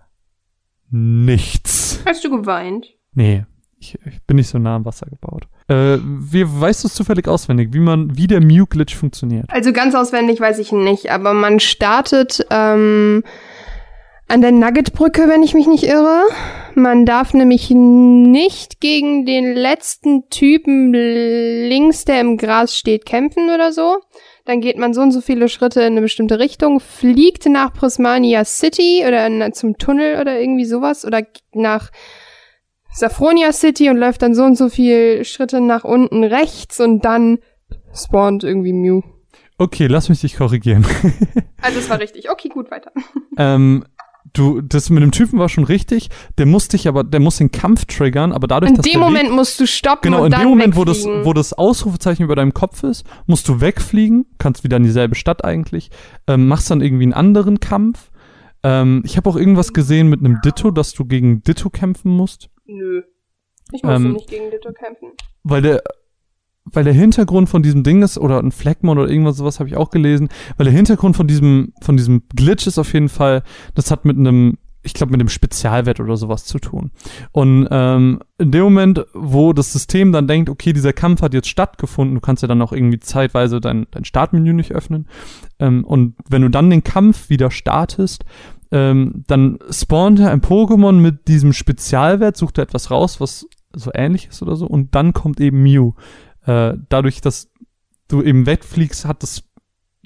A: nichts.
B: Hast du geweint?
A: Nee, ich, ich bin nicht so nah am Wasser gebaut. Äh, wie weißt du es zufällig auswendig, wie man, wie der Mew-Glitch funktioniert?
B: Also ganz auswendig weiß ich nicht, aber man startet ähm, an der Nuggetbrücke, wenn ich mich nicht irre. Man darf nämlich nicht gegen den letzten Typen links, der im Gras steht, kämpfen oder so. Dann geht man so und so viele Schritte in eine bestimmte Richtung, fliegt nach Prismania City oder na, zum Tunnel oder irgendwie sowas oder nach Saffronia City und läuft dann so und so viele Schritte nach unten rechts und dann spawnt irgendwie Mew.
A: Okay, lass mich dich korrigieren.
B: Also es war richtig. Okay, gut, weiter.
A: ähm, du, das mit dem Typen war schon richtig. Der muss dich aber, der muss den Kampf triggern, aber dadurch,
B: In
A: dass
B: dem
A: der
B: Moment musst du stoppen
A: Genau,
B: und
A: in
B: dann
A: dem Moment, wo das, wo das Ausrufezeichen über deinem Kopf ist, musst du wegfliegen, kannst wieder in dieselbe Stadt eigentlich, ähm, machst dann irgendwie einen anderen Kampf. Ähm, ich habe auch irgendwas gesehen mit einem Ditto, dass du gegen Ditto kämpfen musst,
B: Nö. Ich musste
A: Ähm,
B: nicht gegen Ditto kämpfen.
A: weil der weil der Hintergrund von diesem Ding ist, oder ein Fleckmon oder irgendwas sowas habe ich auch gelesen, weil der Hintergrund von diesem, von diesem Glitch ist auf jeden Fall, das hat mit einem, ich glaube, mit einem Spezialwert oder sowas zu tun. Und ähm, in dem Moment, wo das System dann denkt, okay, dieser Kampf hat jetzt stattgefunden, du kannst ja dann auch irgendwie zeitweise dein, dein Startmenü nicht öffnen. Ähm, und wenn du dann den Kampf wieder startest, ähm, dann spawnt er ein Pokémon mit diesem Spezialwert, sucht er etwas raus, was so ähnlich ist oder so, und dann kommt eben Mew. Äh, dadurch, dass du eben wegfliegst, hat das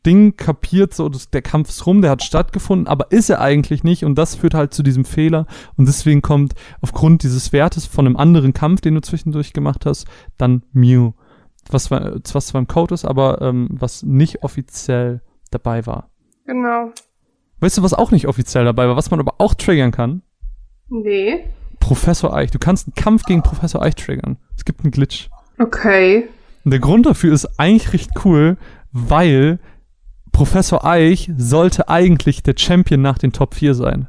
A: Ding kapiert, so dass der Kampf ist rum, der hat stattgefunden, aber ist er eigentlich nicht und das führt halt zu diesem Fehler und deswegen kommt aufgrund dieses Wertes von einem anderen Kampf, den du zwischendurch gemacht hast, dann Mew. Was zwar, was zwar im Code ist, aber ähm, was nicht offiziell dabei war.
B: Genau.
A: Weißt du, was auch nicht offiziell dabei war, was man aber auch triggern kann?
B: Nee.
A: Professor Eich. Du kannst einen Kampf gegen Professor Eich triggern. Es gibt einen Glitch.
B: Okay.
A: Und der Grund dafür ist eigentlich recht cool, weil Professor Eich sollte eigentlich der Champion nach den Top 4 sein.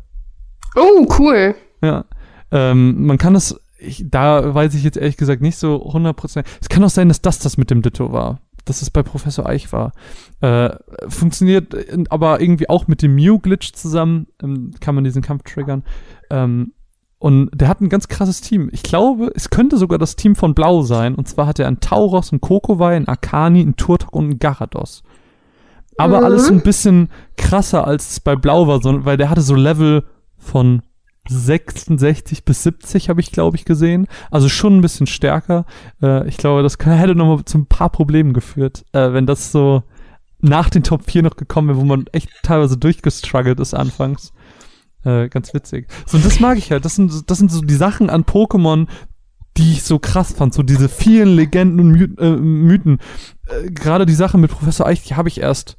B: Oh, cool.
A: Ja. Ähm, man kann das, ich, da weiß ich jetzt ehrlich gesagt nicht so 100%. Es kann auch sein, dass das das mit dem Ditto war. Dass es bei Professor Eich war. Äh, funktioniert äh, aber irgendwie auch mit dem Mew-Glitch zusammen. Ähm, kann man diesen Kampf triggern. Ähm, und der hat ein ganz krasses Team. Ich glaube, es könnte sogar das Team von Blau sein. Und zwar hat er einen Tauros, einen Kokowai, einen Akani, einen Turtok und einen Garados. Aber
B: Mhm.
A: alles ein bisschen krasser, als es bei Blau war, weil der hatte so Level von 66 bis 70 habe ich, glaube ich, gesehen. Also schon ein bisschen stärker. Äh, ich glaube, das kann, hätte noch mal zu ein paar Problemen geführt, äh, wenn das so nach den Top 4 noch gekommen wäre, wo man echt teilweise durchgestruggelt ist anfangs. Äh, ganz witzig. So, das mag ich halt. Das sind, so- das sind so die Sachen an Pokémon, die ich so krass fand. So diese vielen Legenden und My äh, Mythen. Äh, Gerade die Sache mit Professor Eich, die habe ich erst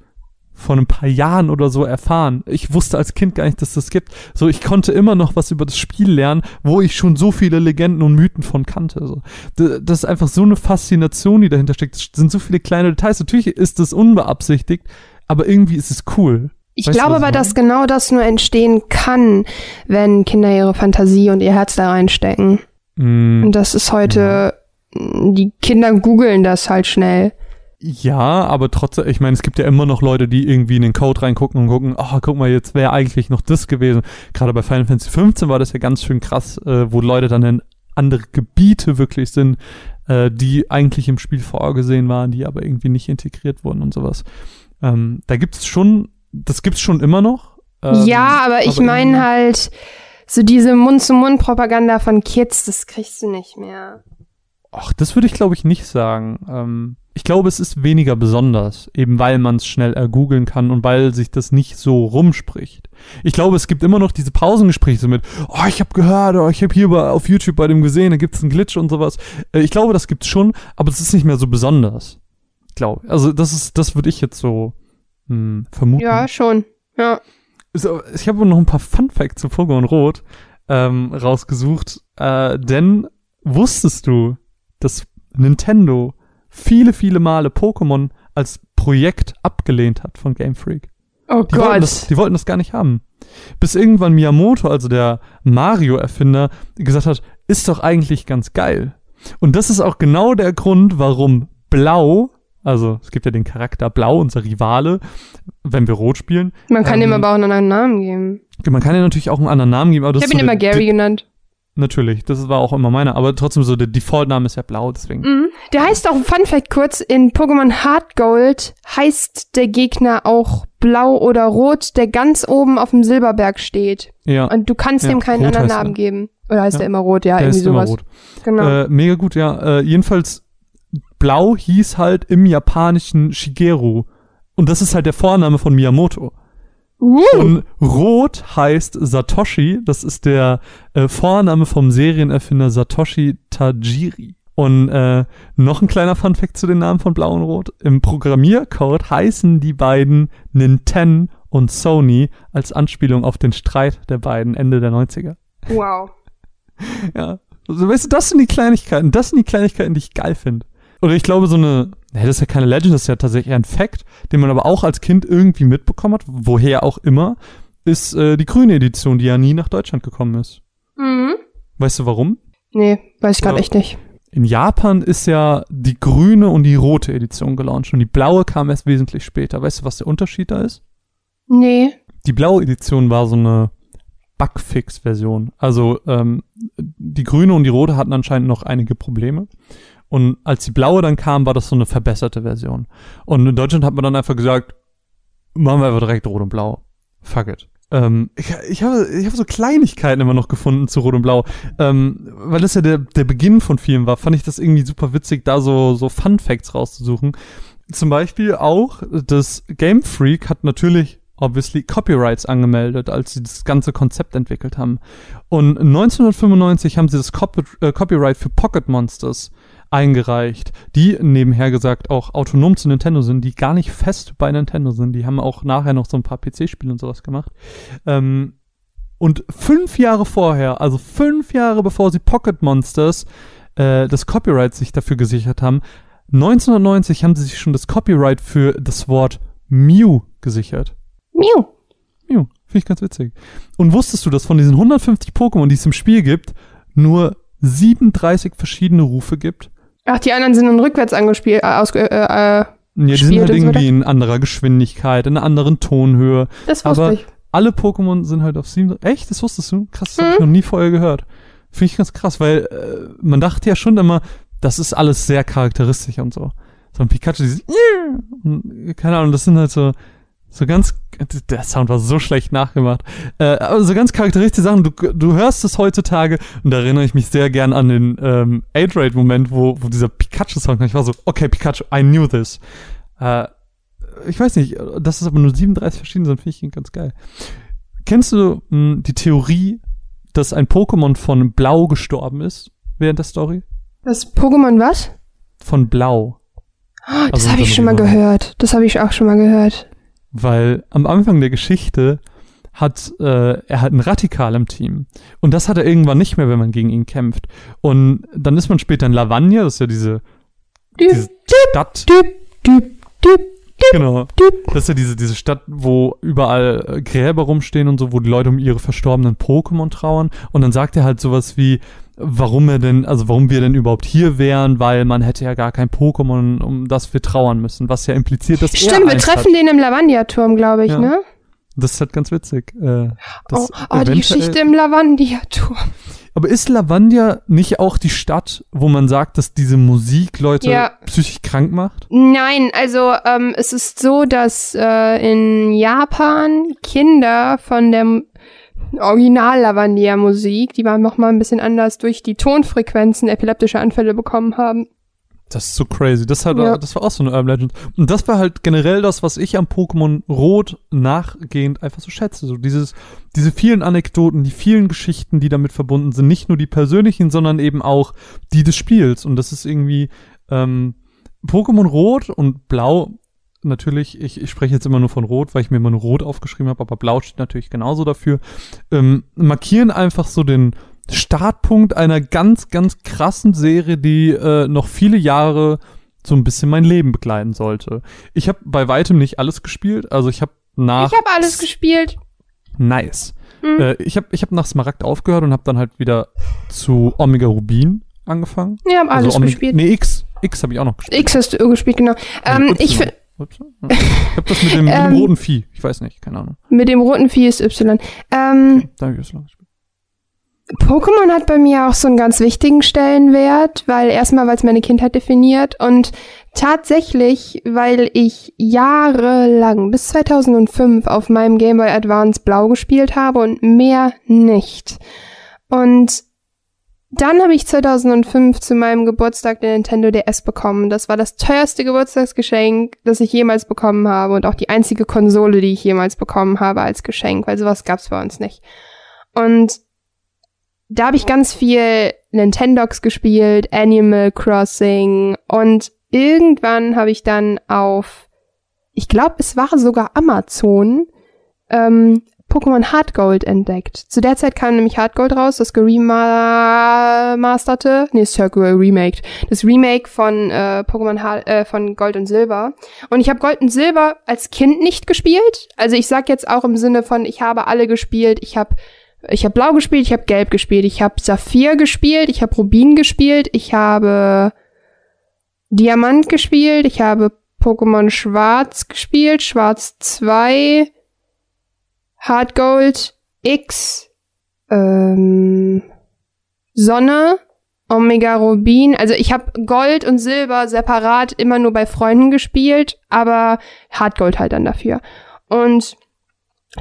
A: vor ein paar Jahren oder so erfahren. Ich wusste als Kind gar nicht, dass das gibt. So, ich konnte immer noch was über das Spiel lernen, wo ich schon so viele Legenden und Mythen von kannte. So. Das ist einfach so eine Faszination, die dahinter steckt. Es sind so viele kleine Details. Natürlich ist das unbeabsichtigt, aber irgendwie ist es cool.
B: Ich
A: Weißt
B: glaube
A: ich
B: aber, dass genau das nur entstehen kann, wenn Kinder ihre Fantasie und ihr Herz da reinstecken.
A: Mm,
B: Und das ist heute, die Kinder googeln das halt schnell.
A: Ja, aber trotzdem, ich meine, es gibt ja immer noch Leute, die irgendwie in den Code reingucken und gucken, oh, guck mal, jetzt wäre eigentlich noch das gewesen. Gerade bei Final Fantasy 15 war das ja ganz schön krass, äh, wo Leute dann in andere Gebiete wirklich sind, äh, die eigentlich im Spiel vorgesehen waren, die aber irgendwie nicht integriert wurden und sowas. Ähm, da gibt's schon, das gibt's schon immer noch, Ähm,
B: ja, aber ich meine halt, so diese Mund-zu-Mund-Propaganda von Kids, das kriegst du nicht mehr.
A: Ach, das würde ich glaube ich nicht sagen. Ähm, ich glaube, es ist weniger besonders, eben weil man es schnell ergoogeln kann und weil sich das nicht so rumspricht. Ich glaube, es gibt immer noch diese Pausengespräche mit, oh, ich habe gehört, oh, ich habe hier bei, auf YouTube bei dem gesehen, da gibt es einen Glitch und sowas. Äh, ich glaube, das gibt's schon, aber es ist nicht mehr so besonders. Glaube. Also das ist, das würde ich jetzt so hm, vermuten.
B: Ja, schon. Ja.
A: So, ich habe noch ein paar Fun Facts zu Pokémon Rot ähm, rausgesucht. Äh, denn wusstest du, dass Nintendo viele, viele Male Pokémon als Projekt abgelehnt hat von Game Freak?
B: Oh
A: Die wollten, das,
B: Gott.
A: die wollten das gar nicht haben. Bis irgendwann Miyamoto, also der Mario-Erfinder, gesagt hat, ist doch eigentlich ganz geil. Und das ist auch genau der Grund, warum Blau, also es gibt ja den Charakter Blau, unser Rivale, wenn wir Rot spielen.
B: Man kann
A: ähm,
B: ihm aber auch einen anderen Namen geben.
A: Man kann ja natürlich auch einen anderen Namen geben, aber das
B: Ich habe ihn
A: so
B: immer
A: der-
B: Gary genannt.
A: Natürlich, das war auch immer meiner, aber trotzdem so, der Default-Name ist ja blau, deswegen.
B: Mhm. Der heißt auch, Fun Fact kurz, in Pokémon Hard Gold heißt der Gegner auch blau oder rot, der ganz oben auf dem Silberberg steht.
A: Ja,
B: Und du kannst
A: Ja,
B: dem keinen anderen
A: heißt er.
B: Namen geben. Oder heißt
A: Ja.
B: der immer rot? Ja,
A: der
B: irgendwie
A: ist immer
B: sowas.
A: rot.
B: Genau.
A: Äh, mega gut, ja. Äh, jedenfalls, blau hieß halt im japanischen Shigeru. Und das ist halt der Vorname von Miyamoto.
B: uh,
A: Und rot heißt Satoshi, das ist der äh, Vorname vom Serienerfinder Satoshi Tajiri. Und äh, noch ein kleiner Funfact zu den Namen von Blau und Rot. Im Programmiercode heißen die beiden Nintendo und Sony als Anspielung auf den Streit der beiden Ende der 90er.
B: wow.
A: Ja. Also, weißt du, das sind die Kleinigkeiten. Das sind die Kleinigkeiten, die ich geil finde. Oder ich glaube, so eine, das ist ja keine Legend, das ist ja tatsächlich ein Fact, den man aber auch als Kind irgendwie mitbekommen hat, woher auch immer, ist äh, die grüne Edition, die ja nie nach Deutschland gekommen ist.
B: Mhm.
A: Weißt du warum?
B: Nee, weiß ich gerade echt nicht.
A: In Japan ist ja die grüne und die rote Edition gelauncht und die blaue kam erst wesentlich später. Weißt du, was der Unterschied da ist?
B: Nee.
A: Die blaue Edition war so eine Bugfix-Version. Also ähm, die grüne und die rote hatten anscheinend noch einige Probleme. Und als die blaue dann kam, war das so eine verbesserte Version. Und in Deutschland hat man dann einfach gesagt, machen wir einfach direkt rot und blau. Fuck it. Ähm, ich, ich habe ich habe so Kleinigkeiten immer noch gefunden zu Rot und Blau. Ähm, weil das ja der, der Beginn von vielen war, fand ich das irgendwie super witzig, da so, so Fun Facts rauszusuchen. Zum Beispiel auch, das Game Freak hat natürlich obviously Copyrights angemeldet, als sie das ganze Konzept entwickelt haben. Und 1995 haben sie das Copy äh, Copyright für Pocket Monsters eingereicht, die nebenher gesagt auch autonom zu Nintendo sind, die gar nicht fest bei Nintendo sind. Die haben auch nachher noch so ein paar PC-Spiele und sowas gemacht. Ähm, und fünf Jahre vorher, also fünf Jahre bevor sie Pocket Monsters äh, das Copyright sich dafür gesichert haben, 1990 haben sie sich schon das Copyright für das Wort Mew gesichert.
B: Miu.
A: Mew, finde ich ganz witzig. Und wusstest du, dass von diesen 150 Pokémon, die es im Spiel gibt, nur 37 verschiedene Rufe gibt?
B: Ach, die anderen sind dann rückwärts angespielt, äh, aus, äh, äh,
A: Ja, die sind halt
B: und so
A: irgendwie in anderer Geschwindigkeit, in einer anderen Tonhöhe.
B: das wusste
A: Aber
B: ich.
A: alle Pokémon sind halt auf sieben. Echt? Das wusstest du? Krass, das
B: Mhm.
A: ich noch nie vorher gehört. Finde ich ganz krass, weil äh, man dachte ja schon immer, das ist alles sehr charakteristisch und so. So ein Pikachu, dieses und, keine Ahnung, das sind halt so so ganz der Sound war so schlecht nachgemacht. Äh, aber so ganz charakteristische Sachen, du, du hörst es heutzutage und da erinnere ich mich sehr gern an den ähm, Age-Rate-Moment, wo, wo dieser Pikachu-Song kam. Ich war so, okay, Pikachu, I knew this. Äh, ich weiß nicht, dass es aber nur 37 verschiedene sind, finde ich ganz geil. Kennst du mh, die Theorie, dass ein Pokémon von Blau gestorben ist während der Story?
B: Das Pokémon was?
A: Von Blau.
B: Oh, das
A: Also
B: habe ich schon mal gehört. Das habe ich auch schon mal gehört.
A: Weil am Anfang der Geschichte hat äh, er hat ein Radikal im Team. Und das hat er irgendwann nicht mehr, wenn man gegen ihn kämpft. Und dann ist man später in Lavagna, das ist ja diese, diese Stadt.
B: Düb, düb, düb,
A: Genau. Das ist ja diese, diese Stadt, wo überall äh, Gräber rumstehen und so, wo die Leute um ihre verstorbenen Pokémon trauern. Und dann sagt er halt sowas wie, warum er denn, also warum wir denn überhaupt hier wären, weil man hätte ja gar kein Pokémon, um das wir trauern müssen. Was ja impliziert, dass er
B: Stimmt, wir
A: eins
B: treffen den im Lavandia-Turm, glaube ich,
A: Ja.
B: ne?
A: hat. Das ist halt ganz witzig. Äh,
B: Oh, oh die Geschichte im Lavandia-Turm.
A: aber ist Lavandia nicht auch die Stadt, wo man sagt, dass diese Musik Leute
B: Ja.
A: psychisch krank macht?
B: Nein, also ähm, es ist so, dass äh, in Japan Kinder von der Original-Lavandia-Musik, die war noch mal ein bisschen anders, durch die Tonfrequenzen epileptische Anfälle bekommen haben.
A: Das ist so crazy. Das, hat,
B: Ja.
A: das war auch so eine Urban Legend. Und das war halt generell das, was ich am Pokémon Rot nachgehend einfach so schätze. So dieses, diese vielen Anekdoten, die vielen Geschichten, die damit verbunden sind. Nicht nur die persönlichen, sondern eben auch die des Spiels. Und das ist irgendwie ähm, Pokémon Rot und Blau. Natürlich, ich, ich spreche jetzt immer nur von Rot, weil ich mir immer nur Rot aufgeschrieben habe, aber Blau steht natürlich genauso dafür. Ähm, markieren einfach so den, Startpunkt einer ganz, ganz krassen Serie, die äh, noch viele Jahre so ein bisschen mein Leben begleiten sollte. Ich habe bei weitem nicht alles gespielt, also ich habe nach
B: Ich habe alles gespielt.
A: nice.
B: Hm.
A: Äh, ich habe ich hab nach Smaragd aufgehört und habe dann halt wieder zu Omega Rubin angefangen.
B: Ich habe alles
A: also Omega,
B: gespielt.
A: Nee, X. X habe ich auch noch gespielt.
B: X hast du gespielt, genau. Ähm, ich
A: Y. Y? Ja. Ich habe das mit dem, mit dem
B: Ähm,
A: roten Vieh. Ich weiß nicht, keine Ahnung.
B: mit dem roten Vieh ist Y. Ähm,
A: Da habe ich das lange gespielt.
B: Pokémon hat bei mir auch so einen ganz wichtigen Stellenwert, weil erstmal, weil es meine Kindheit definiert und tatsächlich, weil ich jahrelang bis 2005 auf meinem Game Boy Advance Blau gespielt habe und mehr nicht. Und dann habe ich 2005 zu meinem Geburtstag den Nintendo DS bekommen. Das war das teuerste Geburtstagsgeschenk, das ich jemals bekommen habe und auch die einzige Konsole, die ich jemals bekommen habe als Geschenk, weil sowas gab's bei uns nicht. Und da habe ich ganz viel Nintendox gespielt, Animal Crossing und irgendwann habe ich dann auf, ich glaube, es war sogar Amazon, ähm, Pokémon Hard Gold entdeckt. Zu der Zeit kam nämlich Hard Gold raus, das geremasterte, nee, Circle Remake, das Remake von äh, Pokémon Hard, äh, von Gold und Silber. Und ich habe Gold und Silber als Kind nicht gespielt. Also ich sag jetzt auch im Sinne von, ich habe alle gespielt, ich habe ich habe blau gespielt, ich habe gelb gespielt, ich habe Saphir gespielt, ich habe Rubin gespielt, ich habe Diamant gespielt, ich habe Pokémon Schwarz gespielt, Schwarz 2, Hard Gold, X, ähm, Sonne, Omega Rubin. Also ich habe Gold und Silber separat immer nur bei Freunden gespielt, aber Hard Gold halt dann dafür. Und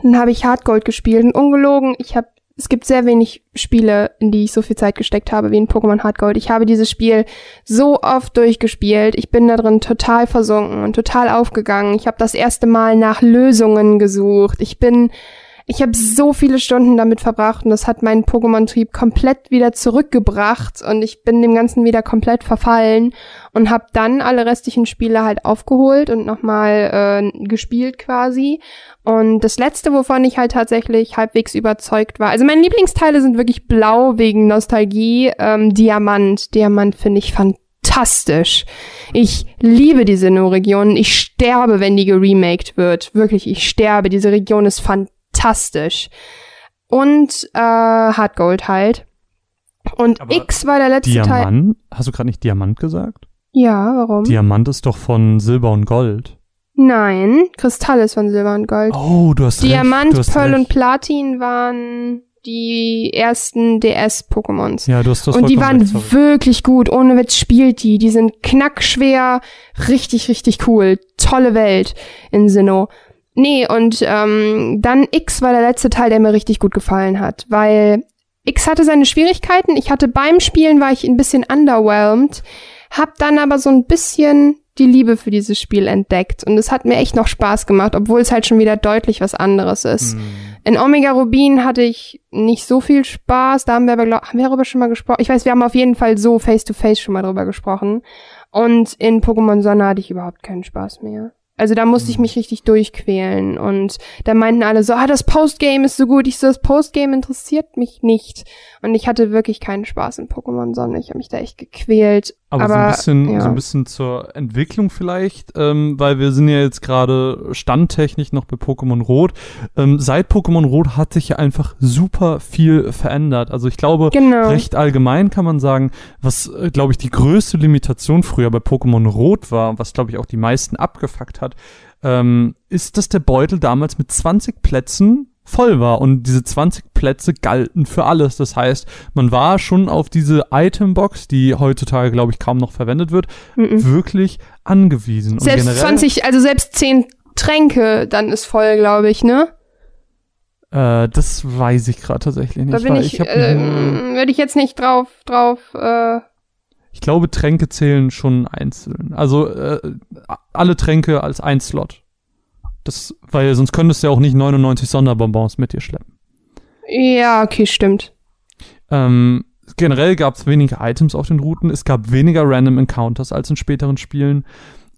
B: dann habe ich Hardgold gespielt und ungelogen, ich habe es gibt sehr wenig Spiele, in die ich so viel Zeit gesteckt habe wie in Pokémon Hardgold. Ich habe dieses Spiel so oft durchgespielt. Ich bin da drin total versunken und total aufgegangen. Ich habe das erste Mal nach Lösungen gesucht. Ich bin ich habe so viele Stunden damit verbracht und das hat meinen Pokémon-Trieb komplett wieder zurückgebracht und ich bin dem Ganzen wieder komplett verfallen und habe dann alle restlichen Spiele halt aufgeholt und nochmal äh, gespielt quasi. Und das letzte, wovon ich halt tatsächlich halbwegs überzeugt war, also meine Lieblingsteile sind wirklich blau wegen Nostalgie, ähm, Diamant. Diamant finde ich fantastisch. Ich liebe diese Sinnoh-Region. Ich sterbe, wenn die geremaked wird. Wirklich, ich sterbe. Diese Region ist fantastisch. Und äh, Hard Gold halt. Und
A: Aber
B: X war der letzte Teil.
A: Diamant? Hast du gerade nicht Diamant gesagt?
B: Ja, warum?
A: Diamant ist doch von Silber und Gold.
B: Nein, Kristall ist von Silber und Gold.
A: Oh, du hast
B: Diamant,
A: recht. du hast
B: Pearl
A: recht.
B: und Platin waren die ersten DS-Pokémons.
A: Ja, du hast das
B: und die waren
A: recht,
B: wirklich gut. Ohne Witz spielt die. Die sind knackschwer. Richtig, richtig cool. Tolle Welt in Sinnoh. Nee, und ähm, dann X war der letzte Teil, der mir richtig gut gefallen hat. Weil X hatte seine Schwierigkeiten. Ich hatte beim Spielen, war ich ein bisschen underwhelmed. Hab dann aber so ein bisschen die Liebe für dieses Spiel entdeckt. Und es hat mir echt noch Spaß gemacht, obwohl es halt schon wieder deutlich was anderes ist.
A: Hm.
B: In Omega Rubin hatte ich nicht so viel Spaß. Da haben wir aber, glaub, haben wir darüber schon mal gesprochen. Ich weiß, wir haben auf jeden Fall so face-to-face schon mal drüber gesprochen. Und in Pokémon Sonne hatte ich überhaupt keinen Spaß mehr. Also da musste ich mich richtig durchquälen. Und da meinten alle so, ah, das Postgame ist so gut. Ich so, das Postgame interessiert mich nicht. Und ich hatte wirklich keinen Spaß in Pokémon Sonne. Ich habe mich da echt gequält.
A: Aber,
B: Aber,
A: so, ein bisschen,
B: ja.
A: so ein bisschen zur Entwicklung vielleicht, ähm, weil wir sind ja jetzt gerade standtechnisch noch bei Pokémon Rot. Ähm, seit Pokémon Rot hat sich ja einfach super viel verändert. Also ich glaube,
B: Genau.
A: recht allgemein kann man sagen, was, äh, glaube ich, die größte Limitation früher bei Pokémon Rot war, was, glaube ich, auch die meisten abgefuckt hat, ähm, ist, dass der Beutel damals mit 20 Plätzen voll war und diese 20 Plätze galten für alles. Das heißt, man war schon auf diese Itembox, die heutzutage, glaube ich, kaum noch verwendet wird,
B: Mhm.
A: wirklich angewiesen.
B: Selbst
A: generell,
B: 20, also selbst 10 Tränke, dann ist voll, glaube ich, ne?
A: Äh, das weiß ich gerade tatsächlich nicht.
B: Da bin ich,
A: hab
B: äh, würde ich jetzt nicht drauf, drauf, äh,
A: ich glaube, Tränke zählen schon einzeln. Also äh, alle Tränke als ein Slot. Das, weil sonst könntest du ja auch nicht 99 Sonderbonbons mit dir schleppen.
B: ja, okay, stimmt.
A: Ähm, generell gab es weniger Items auf den Routen. Es gab weniger Random Encounters als in späteren Spielen.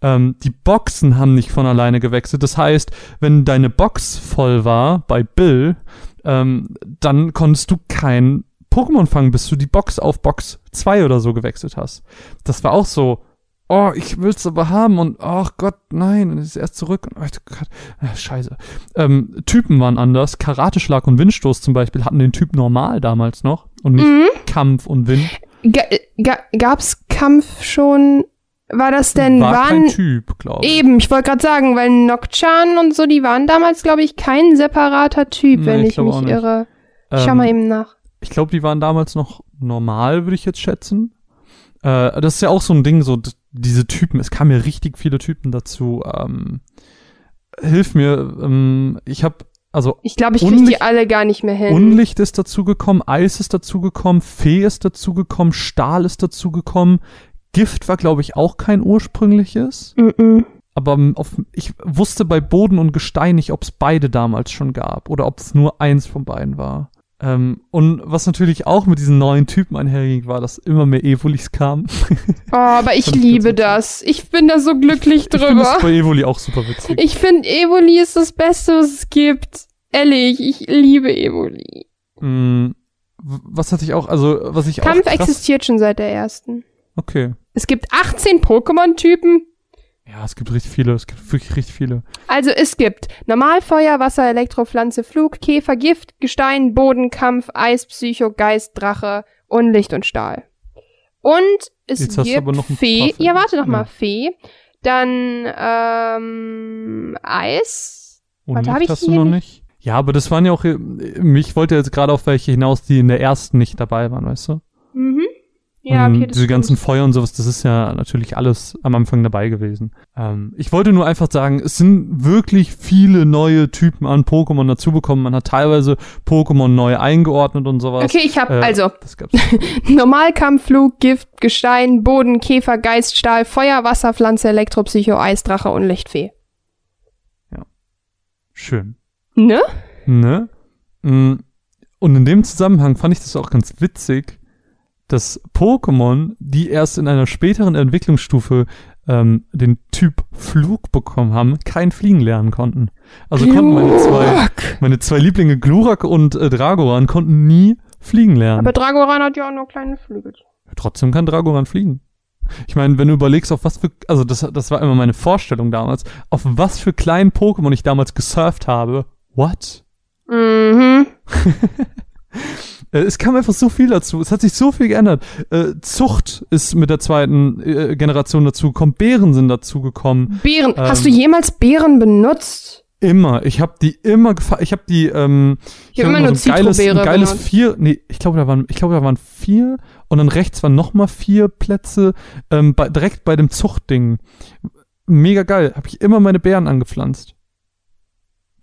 A: Ähm, die Boxen haben nicht von alleine gewechselt. Das heißt, wenn deine Box voll war bei Bill, ähm, dann konntest du kein Pokémon fangen, bis du die Box auf Box 2 oder so gewechselt hast. Das war auch so, oh, ich will's aber haben und ach Gott, nein, und es ist erst zurück und oh Gott, ah, scheiße. Ähm, Typen waren anders. Karateschlag und Windstoß zum Beispiel hatten den Typ normal damals noch und nicht
B: Mhm.
A: Kampf und Wind.
B: Ga, ga, gab's Kampf schon? War das denn,
A: war
B: waren,
A: kein Typ, glaube ich.
B: eben, ich wollte gerade sagen, weil Nocturne und so, die waren damals, glaube ich, kein separater Typ,
A: Nee,
B: wenn
A: ich
B: ich, mich irre. Ich schau
A: Ähm,
B: mal eben nach.
A: Ich glaube, die waren damals noch normal, würde ich jetzt schätzen. Äh, das ist ja auch so ein Ding, so diese Typen. Es kamen ja richtig viele Typen dazu. Ähm, hilf mir, ähm, ich habe also
B: Ich glaube, ich krieg die alle gar nicht mehr hin.
A: Unlicht ist dazugekommen, Eis ist dazugekommen, Fee ist dazugekommen, Stahl ist dazugekommen. Gift war, glaube ich, auch kein ursprüngliches.
B: Mhm.
A: Aber ähm, auf, ich wusste bei Boden und Gestein nicht, ob es beide damals schon gab oder ob es nur eins von beiden war. Ähm, und was natürlich auch mit diesen neuen Typen einherging, war, dass immer mehr Evolis kamen.
B: Oh, aber ich
A: ich
B: liebe das. Ich bin da so glücklich
A: Ich finde
B: drüber.
A: das bei Evoli auch super witzig.
B: Ich finde, Evoli ist das Beste, was es gibt. Ehrlich, ich liebe Evoli.
A: Mm, was hatte ich auch, also was ich
B: Kampf
A: auch krass,
B: existiert schon seit der ersten.
A: Okay.
B: Es gibt 18 Pokémon-Typen.
A: Ja, es gibt richtig viele, es gibt wirklich richtig viele.
B: Also es gibt Normalfeuer, Wasser, Elektropflanze, Flug, Käfer, Gift, Gestein, Boden, Kampf, Eis, Psycho, Geist, Drache, Unlicht und Stahl. Und es
A: Jetzt
B: gibt Fee. Ja, warte noch
A: ja.
B: mal, Fee. Dann ähm, Eis.
A: Und
B: Warte, hab
A: Licht
B: ich
A: hast du noch
B: nicht?
A: Ja, aber das waren ja auch, äh, ich wollte jetzt gerade auf welche hinaus, die in der ersten nicht dabei waren, weißt du?
B: Ja,
A: und
B: okay,
A: diese ganzen
B: stimmt.
A: Feuer und sowas, das ist ja natürlich alles am Anfang dabei gewesen. Ähm, ich wollte nur einfach sagen, es sind wirklich viele neue Typen an Pokémon dazubekommen. Man hat teilweise Pokémon neu eingeordnet und sowas.
B: Okay, ich hab
A: Äh,
B: also
A: Das gab's.
B: Normalkampf, Flug, Gift, Gestein, Boden, Käfer, Geist, Stahl, Feuer, Wasser, Pflanze, Elektropsycho, Eis, Drache und Lichtfee.
A: Schön.
B: Ne?
A: Ne? Mm, Und in dem Zusammenhang fand ich das auch ganz witzig, dass Pokémon, die erst in einer späteren Entwicklungsstufe ähm, den Typ Flug bekommen haben, kein Fliegen lernen konnten. Also konnten meine zwei,
B: Glurak.
A: meine zwei Lieblinge Glurak und äh, Dragoran konnten nie fliegen lernen.
B: Aber Dragoran hat ja auch nur kleine Flügel.
A: Trotzdem kann Dragoran fliegen. Ich meine, wenn du überlegst, auf was für, also das, das war immer meine Vorstellung damals, auf was für kleinen Pokémon ich damals gesurft habe. What?
B: Mhm.
A: Äh, Es kam einfach so viel dazu. Es hat sich so viel geändert. Äh, Zucht ist mit der zweiten äh, Generation dazugekommen. Beeren sind dazugekommen.
B: Beeren.
A: Ähm.
B: Hast du jemals Beeren benutzt?
A: Immer. Ich habe die immer gefa Ich habe die. Ähm,
B: Ich hab
A: hab
B: immer nur
A: so ein geiles, ein geiles
B: benutzt.
A: vier. Nee, ich glaube da waren. Ich glaube da waren vier. Und dann rechts waren noch mal vier Plätze. Ähm, bei, direkt bei dem Zuchtding. Mega geil. Habe ich immer meine Beeren angepflanzt.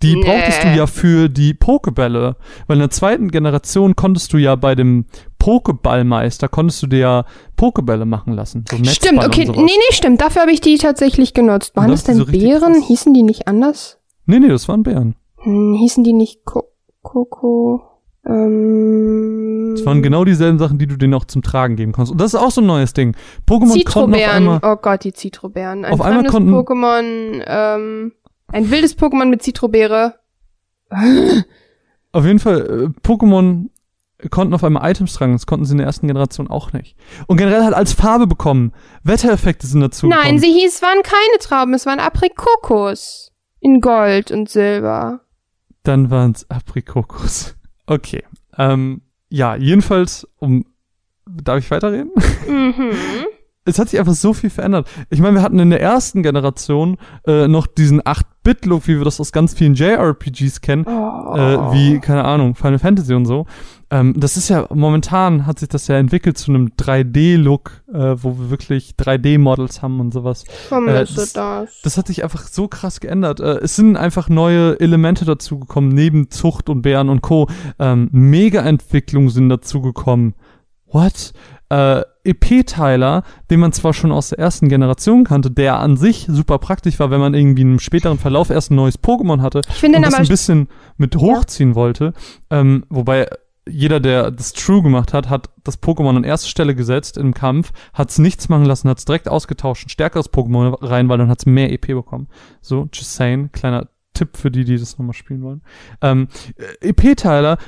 A: Die
B: Nee.
A: brauchtest du ja für die Pokebälle. Weil in der zweiten Generation konntest du ja bei dem Pokeballmeister, konntest du dir ja Pokebälle machen lassen. So
B: Stimmt, okay. Nee, nee, stimmt. Dafür habe ich die tatsächlich genutzt. Waren das
A: das
B: denn
A: so
B: Beeren?
A: krass.
B: Hießen die nicht anders?
A: nee, nee, das waren Bären.
B: Hm, hießen die nicht Ko Koko? Ähm,
A: Das waren genau dieselben Sachen, die du denen auch zum Tragen geben konntest. Und das ist auch so ein neues Ding. Pokémon konnten auf einmal.
B: Oh Gott, die Zitrobeeren. Ein
A: Auf einmal konnten-
B: Pokémon, ähm, ein wildes Pokémon mit Zitrobeere.
A: Auf jeden Fall, äh, Pokémon konnten auf einmal Items tragen. Das konnten sie in der ersten Generation auch nicht. Und generell hat als Farbe bekommen. Wettereffekte sind dazu
B: Nein,
A: gekommen.
B: sie hieß, waren keine Trauben, es waren Aprikokos. In Gold und Silber.
A: Dann waren es Aprikokos. Okay. Ähm, ja, jedenfalls, um. Darf ich weiterreden?
B: Mhm.
A: es hat sich einfach so viel verändert. Ich meine, wir hatten in der ersten Generation äh, noch diesen 8-Bit-Look, wie wir das aus ganz vielen JRPGs kennen,
B: Oh.
A: äh, wie, keine Ahnung, Final Fantasy und so. Ähm, das ist ja, momentan hat sich das ja entwickelt zu einem 3D-Look, äh, wo wir wirklich 3D-Models haben und sowas.
B: Vermisse
A: das-
B: das.
A: Das hat sich einfach so krass geändert. Äh, es sind einfach neue Elemente dazugekommen, neben Zucht und Bären und Co. Ähm, Mega-Entwicklungen sind dazugekommen. What? Äh, EP-Teiler, den man zwar schon aus der ersten Generation kannte, der an sich super praktisch war, wenn man irgendwie im späteren Verlauf erst ein neues Pokémon hatte
B: Ich
A: und das ein bisschen mit hochziehen wollte. Ähm, wobei jeder, der das True gemacht hat, hat das Pokémon an erste Stelle gesetzt im Kampf, hat es nichts machen lassen, hat es direkt ausgetauscht, ein stärkeres Pokémon rein, weil dann hat es mehr EP bekommen. So, just saying, kleiner Tipp für die, die das nochmal spielen wollen. Ähm, EP-Teiler,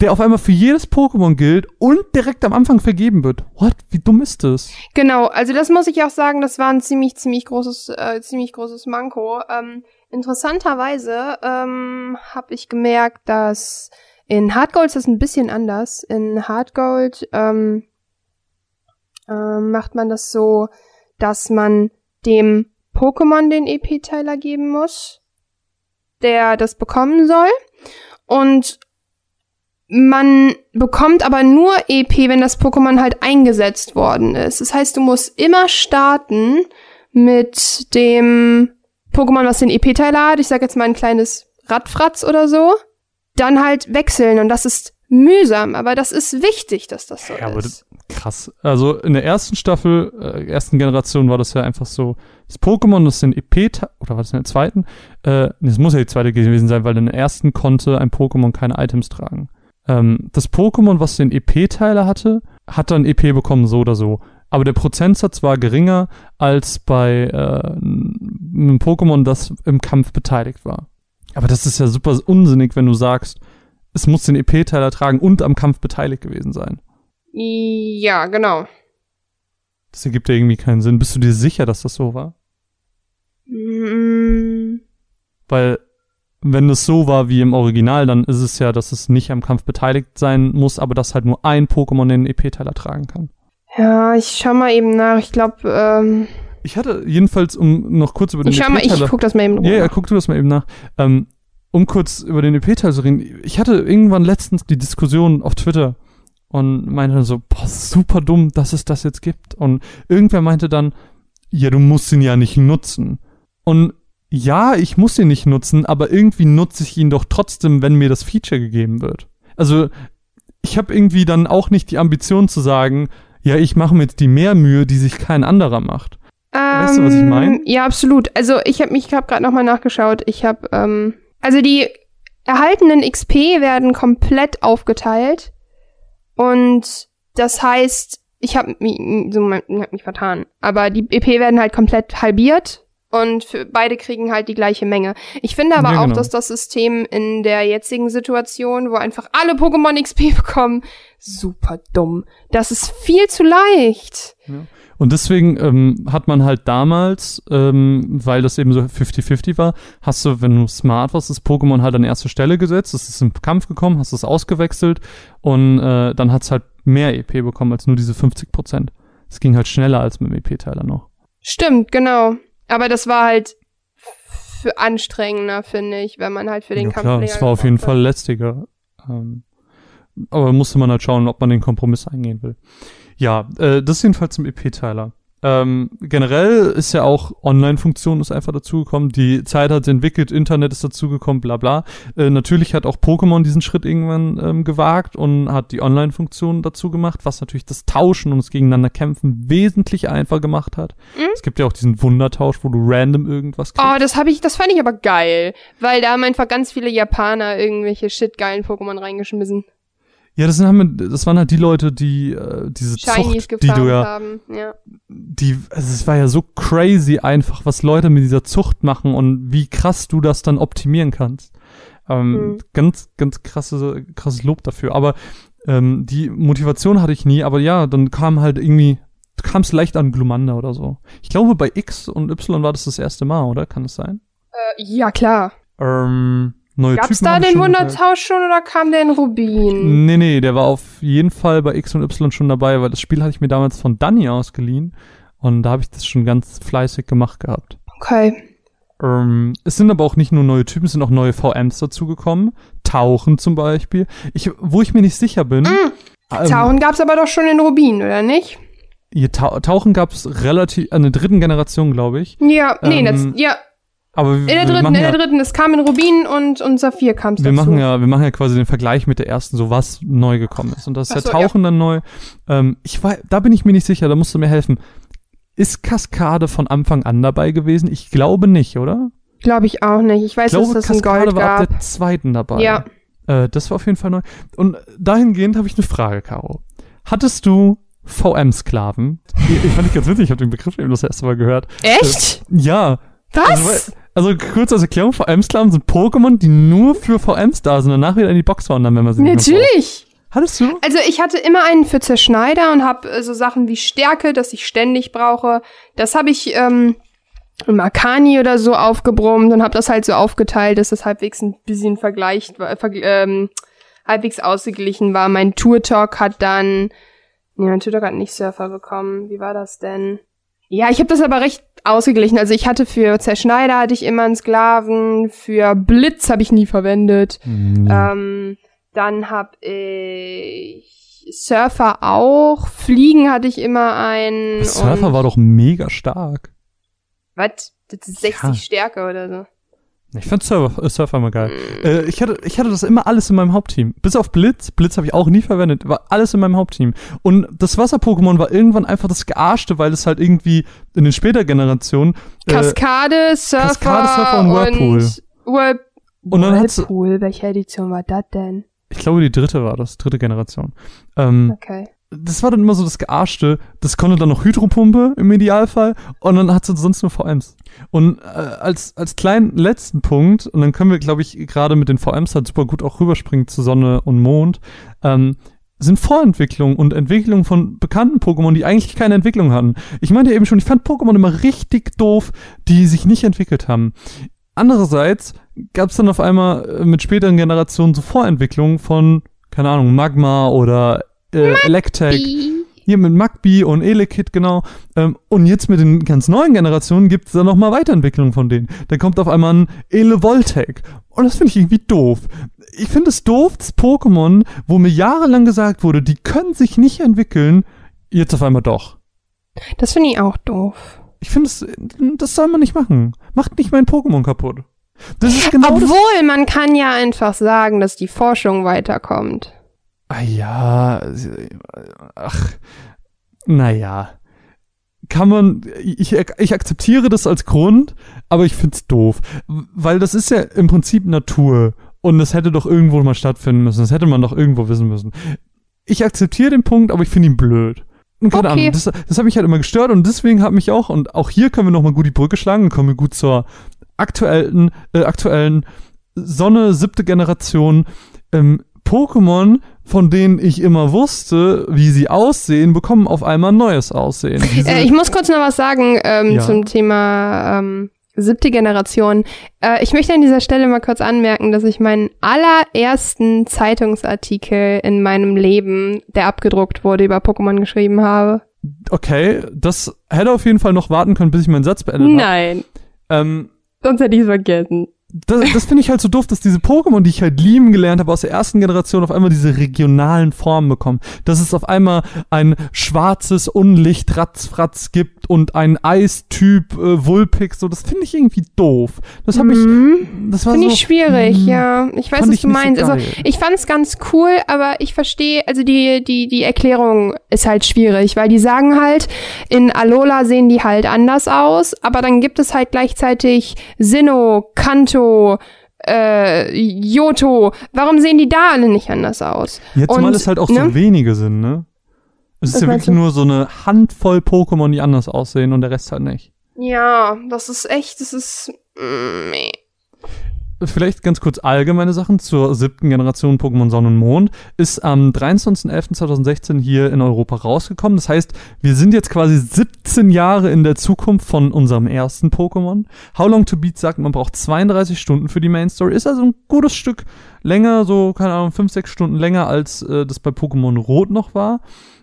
A: der auf einmal für jedes Pokémon gilt und direkt am Anfang vergeben wird. What? Wie dumm ist das?
B: Genau, also das muss ich auch sagen, das war ein ziemlich, ziemlich großes, äh, ziemlich großes Manko. Ähm, interessanterweise ähm, habe ich gemerkt, dass in Hardgold ist das ein bisschen anders. In Hardgold ähm, ähm, macht man das so, dass man dem Pokémon den EP-Teiler geben muss, der das bekommen soll. Und man bekommt aber nur EP, wenn das Pokémon halt eingesetzt worden ist. Das heißt, du musst immer starten mit dem Pokémon, was den EP-Teiler hat. Ich sag jetzt mal ein kleines Radfratz oder so. Dann halt wechseln und das ist mühsam, aber das ist wichtig, dass das so
A: Ja, aber
B: ist.
A: Krass. Also in der ersten Staffel, äh, ersten Generation war das ja einfach so, das Pokémon, das den EP, oder war das in der zweiten? Äh, das muss ja die zweite gewesen sein, weil in der ersten konnte ein Pokémon keine Items tragen. Ähm, das Pokémon, was den EP-Teiler hatte, hat dann EP bekommen, so oder so. Aber der Prozentsatz war geringer als bei äh, einem Pokémon, das im Kampf beteiligt war. Aber das ist ja super unsinnig, wenn du sagst, es muss den EP-Teiler tragen und am Kampf beteiligt gewesen sein.
B: Ja, genau.
A: Das ergibt ja irgendwie keinen Sinn. Bist du dir sicher, dass das so war?
B: Mm,
A: Weil, wenn es so war wie im Original, dann ist es ja, dass es nicht am Kampf beteiligt sein muss, aber dass halt nur ein Pokémon den EP-Teiler tragen kann.
B: Ja, ich schau mal eben nach. Ich glaube, ähm,
A: Ich hatte jedenfalls, um noch kurz über den
B: ich schau mal, ich guck das mal eben
A: Ja, ja,
B: nach.
A: guck du das mal eben nach. Ähm, um kurz über den EP-Teil zu reden. Ich hatte irgendwann letztens die Diskussion auf Twitter und meinte dann so, boah, super dumm, dass es das jetzt gibt. Und irgendwer meinte dann, ja, du musst ihn ja nicht nutzen. Und ja, ich muss ihn nicht nutzen, aber irgendwie nutze ich ihn doch trotzdem, wenn mir das Feature gegeben wird. Also, ich habe irgendwie dann auch nicht die Ambition zu sagen, ja, ich mache mir jetzt die mehr Mühe, die sich kein anderer macht. Weißt du, was ich?
B: Ähm, Ja, absolut. Also ich habe mich, ich habe gerade noch mal nachgeschaut. Ich habe, ähm, also die erhaltenen XP werden komplett aufgeteilt und das heißt, ich habe mich, so, ich hab mich vertan, aber die EP werden halt komplett halbiert und für beide kriegen halt die gleiche Menge. Ich finde aber
A: Ja,
B: auch,
A: genau.
B: dass das System in der jetzigen Situation, wo einfach alle Pokémon XP bekommen, super dumm. Das ist viel zu leicht.
A: Und deswegen ähm, hat man halt damals, ähm, weil das eben so 50-50 war, hast du, wenn du smart warst, das Pokémon halt an erste Stelle gesetzt, es ist im Kampf gekommen, hast es ausgewechselt und äh, dann hat's halt mehr EP bekommen als nur diese 50 Prozent. Es ging halt schneller als mit dem EP-Teiler noch.
B: Stimmt, genau. Aber das war halt für anstrengender, finde ich, wenn man halt für den
A: ja,
B: Kampf länger
A: es war auf jeden
B: hat.
A: Fall lästiger. Ähm, aber musste man halt schauen, ob man den Kompromiss eingehen will. Ja, äh, das jedenfalls zum EP-Teiler. Ähm, generell ist ja auch Online-Funktion ist einfach dazugekommen. Die Zeit hat sich entwickelt, Internet ist dazugekommen, bla bla. Äh, natürlich hat auch Pokémon diesen Schritt irgendwann ähm, gewagt und hat die Online-Funktion dazu gemacht, was natürlich das Tauschen und das Gegeneinander kämpfen wesentlich einfacher gemacht hat.
B: Mhm.
A: Es gibt ja auch diesen Wundertausch, wo du random irgendwas kriegst.
B: Oh, das habe ich, das fand ich aber geil, weil da haben einfach ganz viele Japaner irgendwelche shitgeilen Pokémon reingeschmissen.
A: Ja, das, sind, haben, das waren halt die Leute, die äh, diese
B: Shinies
A: Zucht, die du ja,
B: haben. Ja.
A: die, also es war ja so crazy einfach, was Leute mit dieser Zucht machen und wie krass du das dann optimieren kannst. Ähm,
B: Mhm.
A: Ganz, ganz krasse, krasses Lob dafür. Aber ähm, die Motivation hatte ich nie, aber ja, dann kam halt irgendwie, du kamst leicht an Glumanda oder so. Ich glaube, bei X und Y war das das erste Mal, oder? Kann es sein?
B: Äh, ja, klar.
A: Ähm, neue
B: Gab's
A: Typen
B: da
A: haben
B: den Wundertausch schon oder kam der in Rubin?
A: Nee, nee, der war auf jeden Fall bei X und Y schon dabei, weil das Spiel hatte ich mir damals von Danny ausgeliehen. Und da habe ich das schon ganz fleißig gemacht gehabt.
B: Okay.
A: Ähm, es sind aber auch nicht nur neue Typen, es sind auch neue VMs dazugekommen. Tauchen zum Beispiel. Ich, wo ich mir nicht sicher bin. ähm,
B: Tauchen gab's aber doch schon in Rubin, oder nicht?
A: Tauchen gab es relativ, an der dritten Generation, glaube ich.
B: Ja, nee,
A: Ähm,
B: das, ja,
A: Aber
B: in
A: wir,
B: der
A: wir
B: dritten, in
A: ja,
B: der dritten. Es kam in Rubin und, und Saphir kam's
A: wir
B: dazu.
A: machen ja, wir machen ja quasi den Vergleich mit der ersten, so was neu gekommen ist. Und das ist
B: Ach
A: ja
B: so, ja.
A: Tauchen dann neu. Ähm, ich war, da bin ich mir nicht sicher, da musst du mir helfen. Ist Kaskade von Anfang an dabei gewesen? Ich glaube nicht, oder?
B: Glaube ich auch nicht. Ich weiß,
A: Ich glaube,
B: dass es ein
A: Kaskade
B: Gold
A: war ab
B: gab.
A: der zweiten dabei.
B: Ja.
A: Äh, das war auf jeden Fall neu. Und dahingehend habe ich eine Frage, Caro. Hattest du VM-Sklaven? ich, fand ich ganz witzig, ich habe den Begriff eben das erste Mal gehört.
B: Echt?
A: Ja. Also,
B: Was?
A: weil- also kurz als Erklärung, VM-Sklaven sind Pokémon, die nur für VMs da sind und danach wieder in die Box wandern, wenn man sie.
B: Natürlich.
A: Hattest du?
B: Also ich hatte immer einen für Zerschneider und habe äh, so Sachen wie Stärke, das ich ständig brauche. Das habe ich ähm, im Arcani oder so aufgebrummt und habe das halt so aufgeteilt, dass das halbwegs ein bisschen vergleicht, war- verg ähm, halbwegs ausgeglichen war. Mein Tour-Talk hat dann, nee, mein Tour-Talk hat nicht Surfer bekommen. Wie war das denn? Ja, ich habe das aber recht ausgeglichen. Also ich hatte für Zerschneider hatte ich immer einen Sklaven, für Blitz habe ich nie verwendet.
A: Hm,
B: Ähm, dann hab ich Surfer auch. Fliegen hatte ich immer einen.
A: Surfer war doch mega stark.
B: Was? Das ist 60
A: Ja.
B: Stärke oder so.
A: Ich fand Surfer, äh, Surfer immer geil.
B: Mm.
A: Äh, ich, hatte, ich hatte das immer alles in meinem Hauptteam. Bis auf Blitz. Blitz habe ich auch nie verwendet. War alles in meinem Hauptteam. Und das Wasser-Pokémon war irgendwann einfach das Gearschte, weil es halt irgendwie in den später Generationen äh,
B: Kaskade, Surfer,
A: Kaskade, Surfer und Whirlpool.
B: Whirl
A: Und dann
B: Whirlpool, welche Edition war das denn?
A: ich glaube, die dritte war das, dritte Generation. Ähm,
B: Okay.
A: Das war dann immer so das Gearschte. Das konnte dann noch Hydropumpe im Idealfall und dann hat es sonst nur VMs. Und äh, als, als kleinen letzten Punkt, und dann können wir, glaube ich, gerade mit den VMs halt super gut auch rüberspringen zu Sonne und Mond, ähm, sind Vorentwicklung und Entwicklung von bekannten Pokémon, die eigentlich keine Entwicklung hatten. Ich meinte ja eben schon, ich fand Pokémon immer richtig doof, die sich nicht entwickelt haben. Andererseits gab es dann auf einmal äh, mit späteren Generationen so Vorentwicklungen von, keine Ahnung, Magma oder äh, Electek. Hier mit Magby und Elekid, genau. Ähm, und jetzt mit den ganz neuen Generationen gibt es dann nochmal Weiterentwicklungen von denen. Dann kommt auf einmal ein Elevoltec. Und das finde ich irgendwie doof. Ich finde es doof, dass Pokémon, wo mir jahrelang gesagt wurde, die können sich nicht entwickeln, jetzt auf einmal doch.
B: Das finde ich auch doof.
A: Ich finde, das, das soll man nicht machen. Macht nicht mein Pokémon kaputt. Das ist genau das.
B: Obwohl, man kann ja einfach sagen, dass die Forschung weiterkommt.
A: Ah ja, ach, naja. Kann man, ich, ich akzeptiere das als Grund, aber ich find's doof. Weil das ist ja im Prinzip Natur. Und das hätte doch irgendwo mal stattfinden müssen. Das hätte man doch irgendwo wissen müssen. Ich akzeptiere den Punkt, aber ich finde ihn blöd. Und keine
B: Okay.
A: Ahnung, das, das hat mich halt immer gestört und deswegen hat mich auch, und auch hier können wir nochmal gut die Brücke schlagen und kommen wir gut zur aktuellen, äh, aktuellen Sonne, siebte Generation, ähm, Pokémon, von denen ich immer wusste, wie sie aussehen, bekommen auf einmal ein neues Aussehen.
B: Äh, ich muss kurz noch was sagen ähm,
A: Ja.
B: zum Thema ähm, siebte Generation. Äh, ich möchte an dieser Stelle mal kurz anmerken, dass ich meinen allerersten Zeitungsartikel in meinem Leben, der abgedruckt wurde, über Pokémon geschrieben habe.
A: okay, das hätte auf jeden Fall noch warten können, bis ich meinen Satz beendet habe.
B: Nein,
A: Ähm,
B: sonst hätte ich es vergessen.
A: Das, das finde ich halt so doof, dass diese Pokémon, die ich halt lieben gelernt habe aus der ersten Generation, auf einmal diese regionalen Formen bekommen. Dass es auf einmal ein schwarzes Unlicht Ratzfratz gibt und ein Eistyp äh, Vulpix, so das finde ich irgendwie doof. Das habe ich, das war
B: Finde
A: so,
B: ich schwierig,
A: mm,
B: ja. Ich weiß, was
A: ich
B: du
A: nicht so
B: meinst. also ich fand es ganz cool, aber ich verstehe, also die, die, die Erklärung ist halt schwierig, weil die sagen halt, in Alola sehen die halt anders aus, aber dann gibt es halt gleichzeitig Sinnoh, Kanto, äh, Yoto. Warum sehen die da alle nicht anders aus?
A: Jetzt mal
B: Und,
A: es halt auch
B: ne?
A: so wenige sind, ne? Es ist
B: Was
A: ja wirklich
B: du?
A: nur so eine Handvoll Pokémon, die anders aussehen und der Rest halt nicht.
B: Ja, das ist echt, das ist, mm, nee.
A: Vielleicht ganz kurz allgemeine Sachen zur siebten Generation Pokémon Sonne und Mond. Ist am 23.11.2016 hier in Europa rausgekommen. Das heißt, wir sind jetzt quasi 17 Jahre in der Zukunft von unserem ersten Pokémon. How Long to Beat sagt, man braucht 32 Stunden für die Main Story. Ist also ein gutes Stück länger, so, keine Ahnung, 5, 6 Stunden länger, als äh, das bei Pokémon Rot noch war.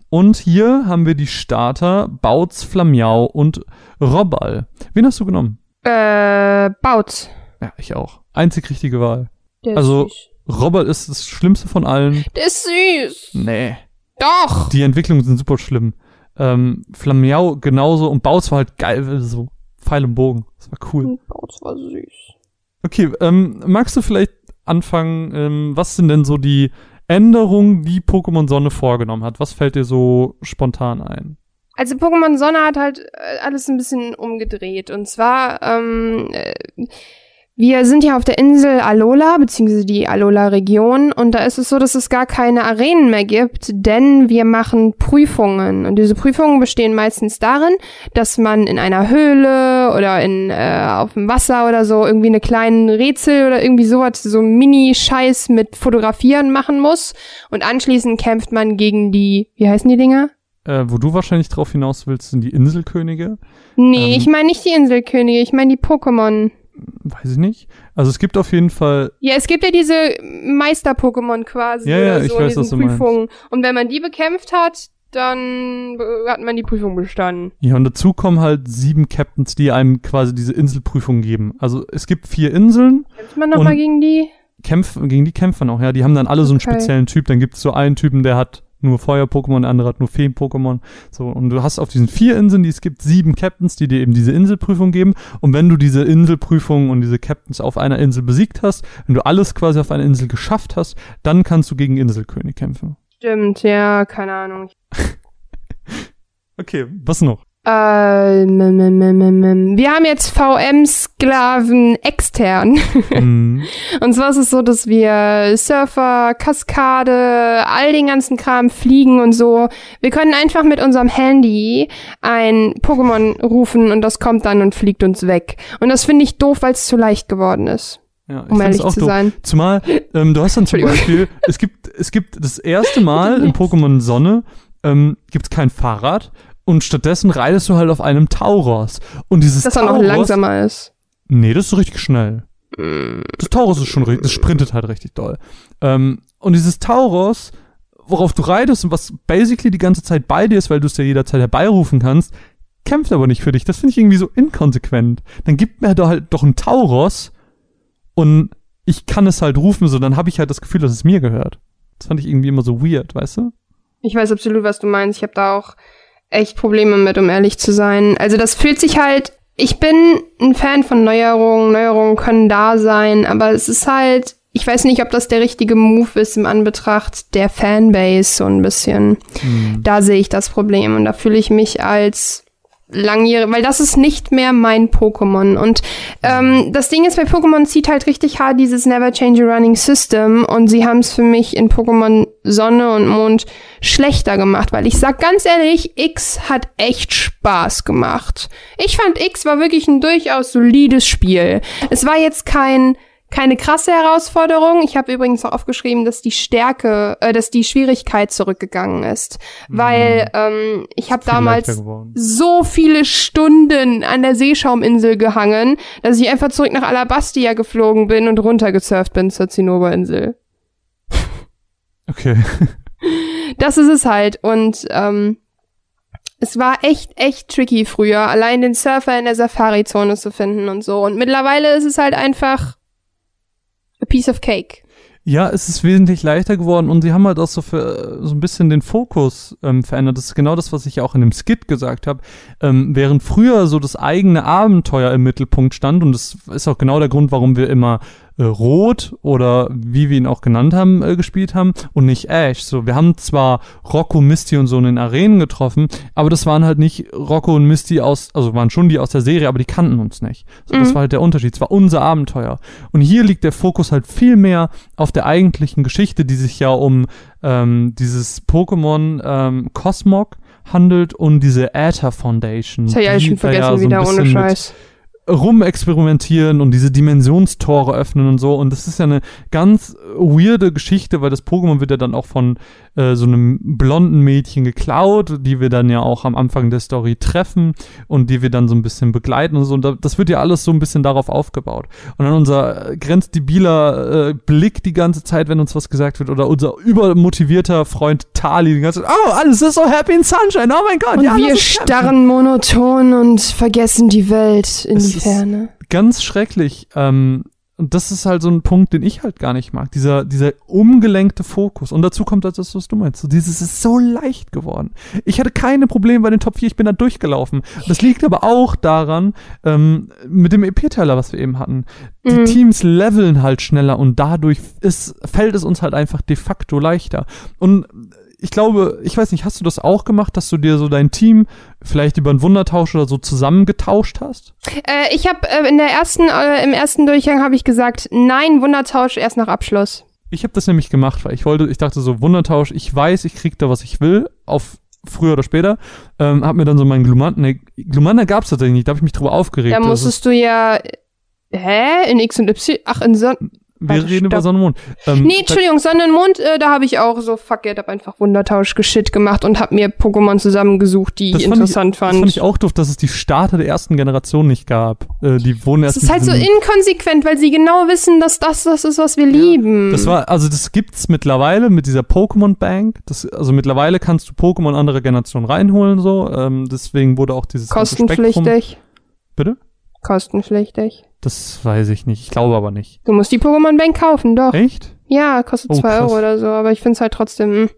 A: Und hier haben wir die Starter Bautz, Flamiau und Robbal. Wen hast du genommen?
B: Äh, Bautz.
A: Ja, ich auch. Einzig richtige Wahl.
B: Der
A: Also-
B: ist süß.
A: Robbal ist das Schlimmste von allen.
B: Der ist süß.
A: Nee.
B: Doch.
A: Die Entwicklungen sind super schlimm. Ähm, Flamiau genauso und Bautz war halt geil, so Pfeil und Bogen. Das war cool.
B: Bautz war süß.
A: Okay, ähm, magst du vielleicht anfangen, ähm, was sind denn so die Änderungen, die Pokémon Sonne vorgenommen hat? Was fällt dir so spontan ein?
B: Also Pokémon Sonne hat halt äh, alles ein bisschen umgedreht. Und zwar, ähm, äh, wir sind ja auf der Insel Alola, beziehungsweise die Alola-Region. Und da ist es so, dass es gar keine Arenen mehr gibt, denn wir machen Prüfungen. Und diese Prüfungen bestehen meistens darin, dass man in einer Höhle oder in äh, auf dem Wasser oder so irgendwie eine kleinen Rätsel oder irgendwie sowas, so Mini-Scheiß mit Fotografieren machen muss. Und anschließend kämpft man gegen die, wie heißen die Dinger?
A: Äh, wo du wahrscheinlich drauf hinaus willst, sind die Inselkönige.
B: Nee,
A: Ähm.
B: ich meine nicht die Inselkönige, ich meine die Pokémon.
A: Weiß ich nicht. Also es gibt auf jeden Fall,
B: Ja, es gibt ja diese Meister-Pokémon quasi
A: Ja, ja,
B: oder
A: ich
B: so in
A: weiß, was du meinst.
B: Prüfungen. Und wenn man die bekämpft hat, dann hat man die Prüfung bestanden.
A: ja, und dazu kommen halt sieben Captains, die einem quasi diese Inselprüfung geben. Also es gibt vier Inseln,
B: Kämpft man nochmal gegen die?
A: kämpfen, gegen die kämpfen auch, ja. Die haben dann alle so einen
B: Okay.
A: speziellen Typ. Dann gibt's so einen Typen, der hat nur Feuer-Pokémon, der andere hat nur Feen-Pokémon. So, und du hast auf diesen vier Inseln, die es gibt, sieben Captains, die dir eben diese Inselprüfung geben. Und wenn du diese Inselprüfung und diese Captains auf einer Insel besiegt hast, wenn du alles quasi auf einer Insel geschafft hast, dann kannst du gegen Inselkönig kämpfen.
B: Stimmt, ja, keine Ahnung.
A: Okay, was noch?
B: Äh, wir haben jetzt VM-Sklaven extern.
A: Hm,
B: Und zwar ist es so, dass wir Surfer, Kaskade, all den ganzen Kram fliegen und so. Wir können einfach mit unserem Handy ein Pokémon rufen und das kommt dann und fliegt uns weg. Und das finde ich doof, weil es zu leicht geworden ist,
A: ja,
B: um ehrlich
A: auch
B: zu
A: doof.
B: sein.
A: Zumal, ähm, du hast dann zum. Beispiel, es gibt, es gibt das erste Mal in Pokémon Sonne, ähm, gibt's kein Fahrrad und stattdessen reitest du halt auf einem Tauros. Und dieses
B: Dass er noch
A: Tauros,
B: langsamer ist.
A: Nee, das ist richtig schnell. Das Tauros ist schon richtig, das sprintet halt richtig doll. Ähm, und dieses Tauros, worauf du reitest und was basically die ganze Zeit bei dir ist, weil du es ja jederzeit herbeirufen kannst, kämpft aber nicht für dich. Das finde ich irgendwie so inkonsequent. Dann gibt mir doch halt doch ein Tauros und ich kann es halt rufen, so dann habe ich halt das Gefühl, dass es mir gehört. Das fand ich irgendwie immer so weird, weißt du?
B: Ich weiß absolut, was du meinst. Ich habe da auch echt Probleme mit, um ehrlich zu sein. Also das fühlt sich halt. Ich bin ein Fan von Neuerungen. Neuerungen können da sein, aber es ist halt. Ich weiß nicht, ob das der richtige Move ist im Anbetracht der Fanbase so ein bisschen.
A: Hm.
B: Da sehe ich das Problem und da fühle ich mich als langjährige, weil das ist nicht mehr mein Pokémon. Und ähm, das Ding ist, bei Pokémon zieht halt richtig hart dieses Never Change a Running System und sie haben es für mich in Pokémon Sonne und Mond schlechter gemacht, weil ich sag ganz ehrlich, X hat echt Spaß gemacht. Ich fand X war wirklich ein durchaus solides Spiel. Es war jetzt kein keine krasse Herausforderung. Ich habe übrigens auch aufgeschrieben, dass die Stärke, äh, dass die Schwierigkeit zurückgegangen ist, weil ähm, ich habe damals so viele Stunden an der Seeschauminsel gehangen, dass ich einfach zurück nach Alabastia geflogen bin und runtergesurft bin zur Zinnoberinsel.
A: Okay.
B: Das ist es halt. Und ähm, es war echt, echt tricky früher, allein den Surfer in der Safari-Zone zu finden und so. Und mittlerweile ist es halt einfach piece of cake.
A: Ja, es ist wesentlich leichter geworden und sie haben halt auch so für so ein bisschen den Fokus ähm, verändert. Das ist genau das, was ich ja auch in dem Skit gesagt habe. Ähm, während früher so das eigene Abenteuer im Mittelpunkt stand und das ist auch genau der Grund, warum wir immer äh, Rot oder wie wir ihn auch genannt haben, äh, gespielt haben und nicht Ash. So, wir haben zwar Rocco, Misty und so in den Arenen getroffen, aber das waren halt nicht Rocco und Misty aus, also waren schon die aus der Serie, aber die kannten uns nicht. So, Das
B: Mhm.
A: war halt der Unterschied. Es war unser Abenteuer. Und hier liegt der Fokus halt viel mehr auf der eigentlichen Geschichte, die sich ja um ähm, dieses Pokémon ähm, Cosmog handelt und diese Aether Foundation.
B: Das hab ich
A: die
B: schon
A: da ja
B: vergessen
A: so
B: wieder, ohne Scheiß.
A: Rumexperimentieren und diese Dimensionstore öffnen und so. Und das ist ja eine ganz weirde Geschichte, weil das Pokémon wird ja dann auch von äh, so einem blonden Mädchen geklaut, die wir dann ja auch am Anfang der Story treffen und die wir dann so ein bisschen begleiten und so. Und das wird ja alles so ein bisschen darauf aufgebaut. Und dann unser grenzdebiler äh, Blick die ganze Zeit, wenn uns was gesagt wird, oder unser übermotivierter Freund Tali die ganze Zeit, oh, alles ist so happy in sunshine, oh mein Gott.
B: Und
A: ja,
B: wir starren monoton und vergessen die Welt in
A: Es
B: die
A: ist-
B: Ferne.
A: ganz schrecklich. Ähm, und das ist halt so ein Punkt, den ich halt gar nicht mag. Dieser, dieser umgelenkte Fokus. Und dazu kommt halt das, was du meinst. So, dieses ist so leicht geworden. Ich hatte keine Probleme bei den Top 4, ich bin da durchgelaufen. Das liegt aber auch daran, ähm, mit dem EP-Teiler, was wir eben hatten. Die
B: Mhm.
A: Teams leveln halt schneller und dadurch ist, fällt es uns halt einfach de facto leichter. Und ich glaube, ich weiß nicht, hast du das auch gemacht, dass du dir so dein Team vielleicht über einen Wundertausch oder so zusammengetauscht hast?
B: Äh, ich habe äh, in der ersten, äh, im ersten Durchgang habe ich gesagt, nein, Wundertausch erst nach Abschluss.
A: Ich habe das nämlich gemacht, weil ich wollte, ich dachte so, Wundertausch, ich weiß, ich krieg da, was ich will, auf früher oder später. Ähm, hab mir dann so meinen Glumanda, ne, Glumanda gab's tatsächlich nicht, da habe ich mich drüber aufgeregt.
B: Da musstest du ja, hä, in X und Y, ach, in Son
A: ist, wir reden über
B: stopp.
A: Sonne und Mond. Ähm,
B: Nee, Entschuldigung, Sonne und Mond, äh, da habe ich auch so, fuck it, hab einfach Wundertausch geschit gemacht und hab mir Pokémon zusammengesucht, die ich
A: fand
B: interessant
A: Das
B: fand.
A: ich auch doof, dass es die Starter der ersten Generation nicht gab. Äh, die wurden erst
B: das ist halt so inkonsequent, weil sie genau wissen, dass das das ist, was wir lieben.
A: Das war, also das gibt's mittlerweile mit dieser Pokémon Bank. Das, also mittlerweile kannst du Pokémon anderer Generation reinholen, so. Ähm, deswegen wurde auch dieses
B: kostenpflichtig.
A: Bitte?
B: Kostenpflichtig.
A: Das weiß ich nicht. Ich glaube aber nicht.
B: Du musst die Pokémon Bank kaufen, doch.
A: Echt?
B: Ja, kostet
A: Oh,
B: 2
A: krass.
B: Euro oder so, aber ich find's halt trotzdem. hm.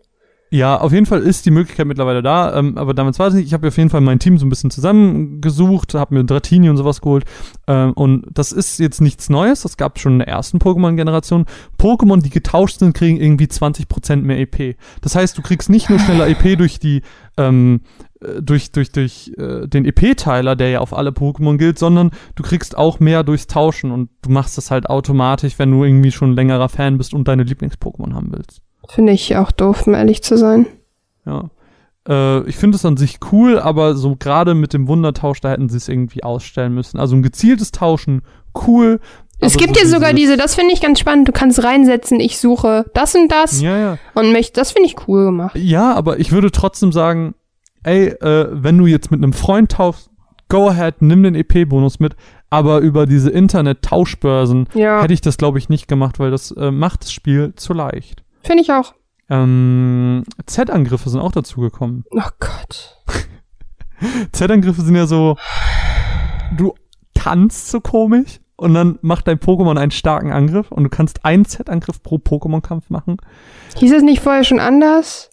A: Ja, auf jeden Fall ist die Möglichkeit mittlerweile da, ähm, aber damals war es nicht. Ich habe auf jeden Fall mein Team so ein bisschen zusammengesucht, habe mir Dratini und sowas geholt. Ähm, und das ist jetzt nichts Neues, das gab schon in der ersten Pokémon-Generation. Pokémon, die getauscht sind, kriegen irgendwie 20% mehr EP. Das heißt, du kriegst nicht nur schneller EP durch die ähm, äh, durch, durch, durch äh, den EP-Teiler, der ja auf alle Pokémon gilt, sondern du kriegst auch mehr durchs Tauschen und du machst das halt automatisch, wenn du irgendwie schon längerer Fan bist und deine Lieblings-Pokémon haben willst.
B: Finde ich auch doof, um ehrlich zu sein.
A: Ja. Äh, ich finde es an sich cool, aber so gerade mit dem Wundertausch, da hätten sie es irgendwie ausstellen müssen. Also ein gezieltes Tauschen, cool.
B: Es gibt
A: so
B: ja sogar diese, das finde ich ganz spannend. Du kannst reinsetzen, ich suche das und das
A: Ja, ja.
B: und möchte, das finde ich cool gemacht.
A: Ja, aber ich würde trotzdem sagen, ey, äh, wenn du jetzt mit einem Freund tauschst, go ahead, nimm den EP-Bonus mit. Aber über diese Internet-Tauschbörsen
B: Ja,
A: hätte ich das, glaube ich, nicht gemacht, weil das äh, macht das Spiel zu leicht.
B: finde ich auch.
A: Ähm, Z-Angriffe sind auch dazugekommen.
B: Oh Gott.
A: Z-Angriffe sind ja so, du tanzt so komisch und dann macht dein Pokémon einen starken Angriff und du kannst einen Z-Angriff pro Pokémon-Kampf machen.
B: Hieß es nicht vorher schon anders?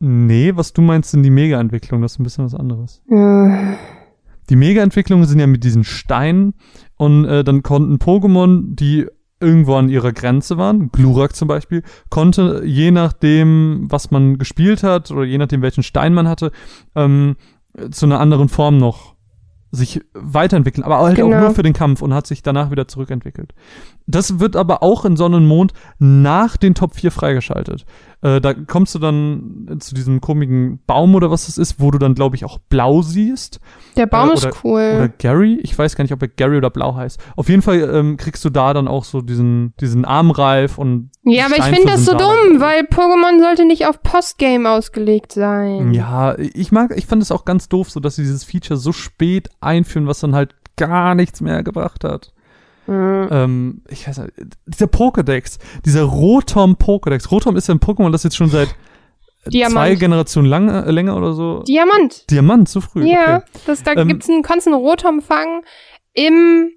A: Nee, was du meinst, sind die Mega-Entwicklungen, das ist ein bisschen was anderes.
B: Ja.
A: Die Mega-Entwicklungen sind ja mit diesen Steinen und äh, dann konnten Pokémon, die irgendwo an ihrer Grenze waren, Glurak zum Beispiel, konnte je nachdem, was man gespielt hat oder je nachdem, welchen Stein man hatte, ähm, zu einer anderen Form noch sich weiterentwickeln, aber halt auch
B: Genau.
A: nur für den Kampf und hat sich danach wieder zurückentwickelt. Das wird aber auch in Sonne und Mond nach den Top 4 freigeschaltet. Äh, da kommst du dann zu diesem komischen Baum oder was das ist, wo du dann, glaube ich, auch blau siehst.
B: Der Baum
A: Äh,
B: ist cool.
A: Oder Gary, ich weiß gar nicht, ob er Gary oder Blau heißt. Auf jeden Fall ähm, kriegst du da dann auch so diesen, diesen Armreif und.
B: ja, aber ich finde das so
A: da
B: dumm,
A: dann-
B: weil Pokémon sollte nicht auf Postgame ausgelegt sein.
A: Ja, ich mag, ich fand es auch ganz doof, so dass sie dieses Feature so spät einführen, was dann halt gar nichts mehr gebracht hat.
B: Mhm.
A: Ähm, ich weiß nicht, dieser Pokédex, dieser Rotom Pokédex. Rotom ist ja ein Pokémon, das jetzt schon seit
B: Diamant.
A: zwei Generationen lang, äh, länger oder so.
B: Diamant.
A: Diamant, so früh.
B: Ja,
A: Okay.
B: das, da
A: Ähm,
B: gibt's einen, kannst einen Rotom fangen im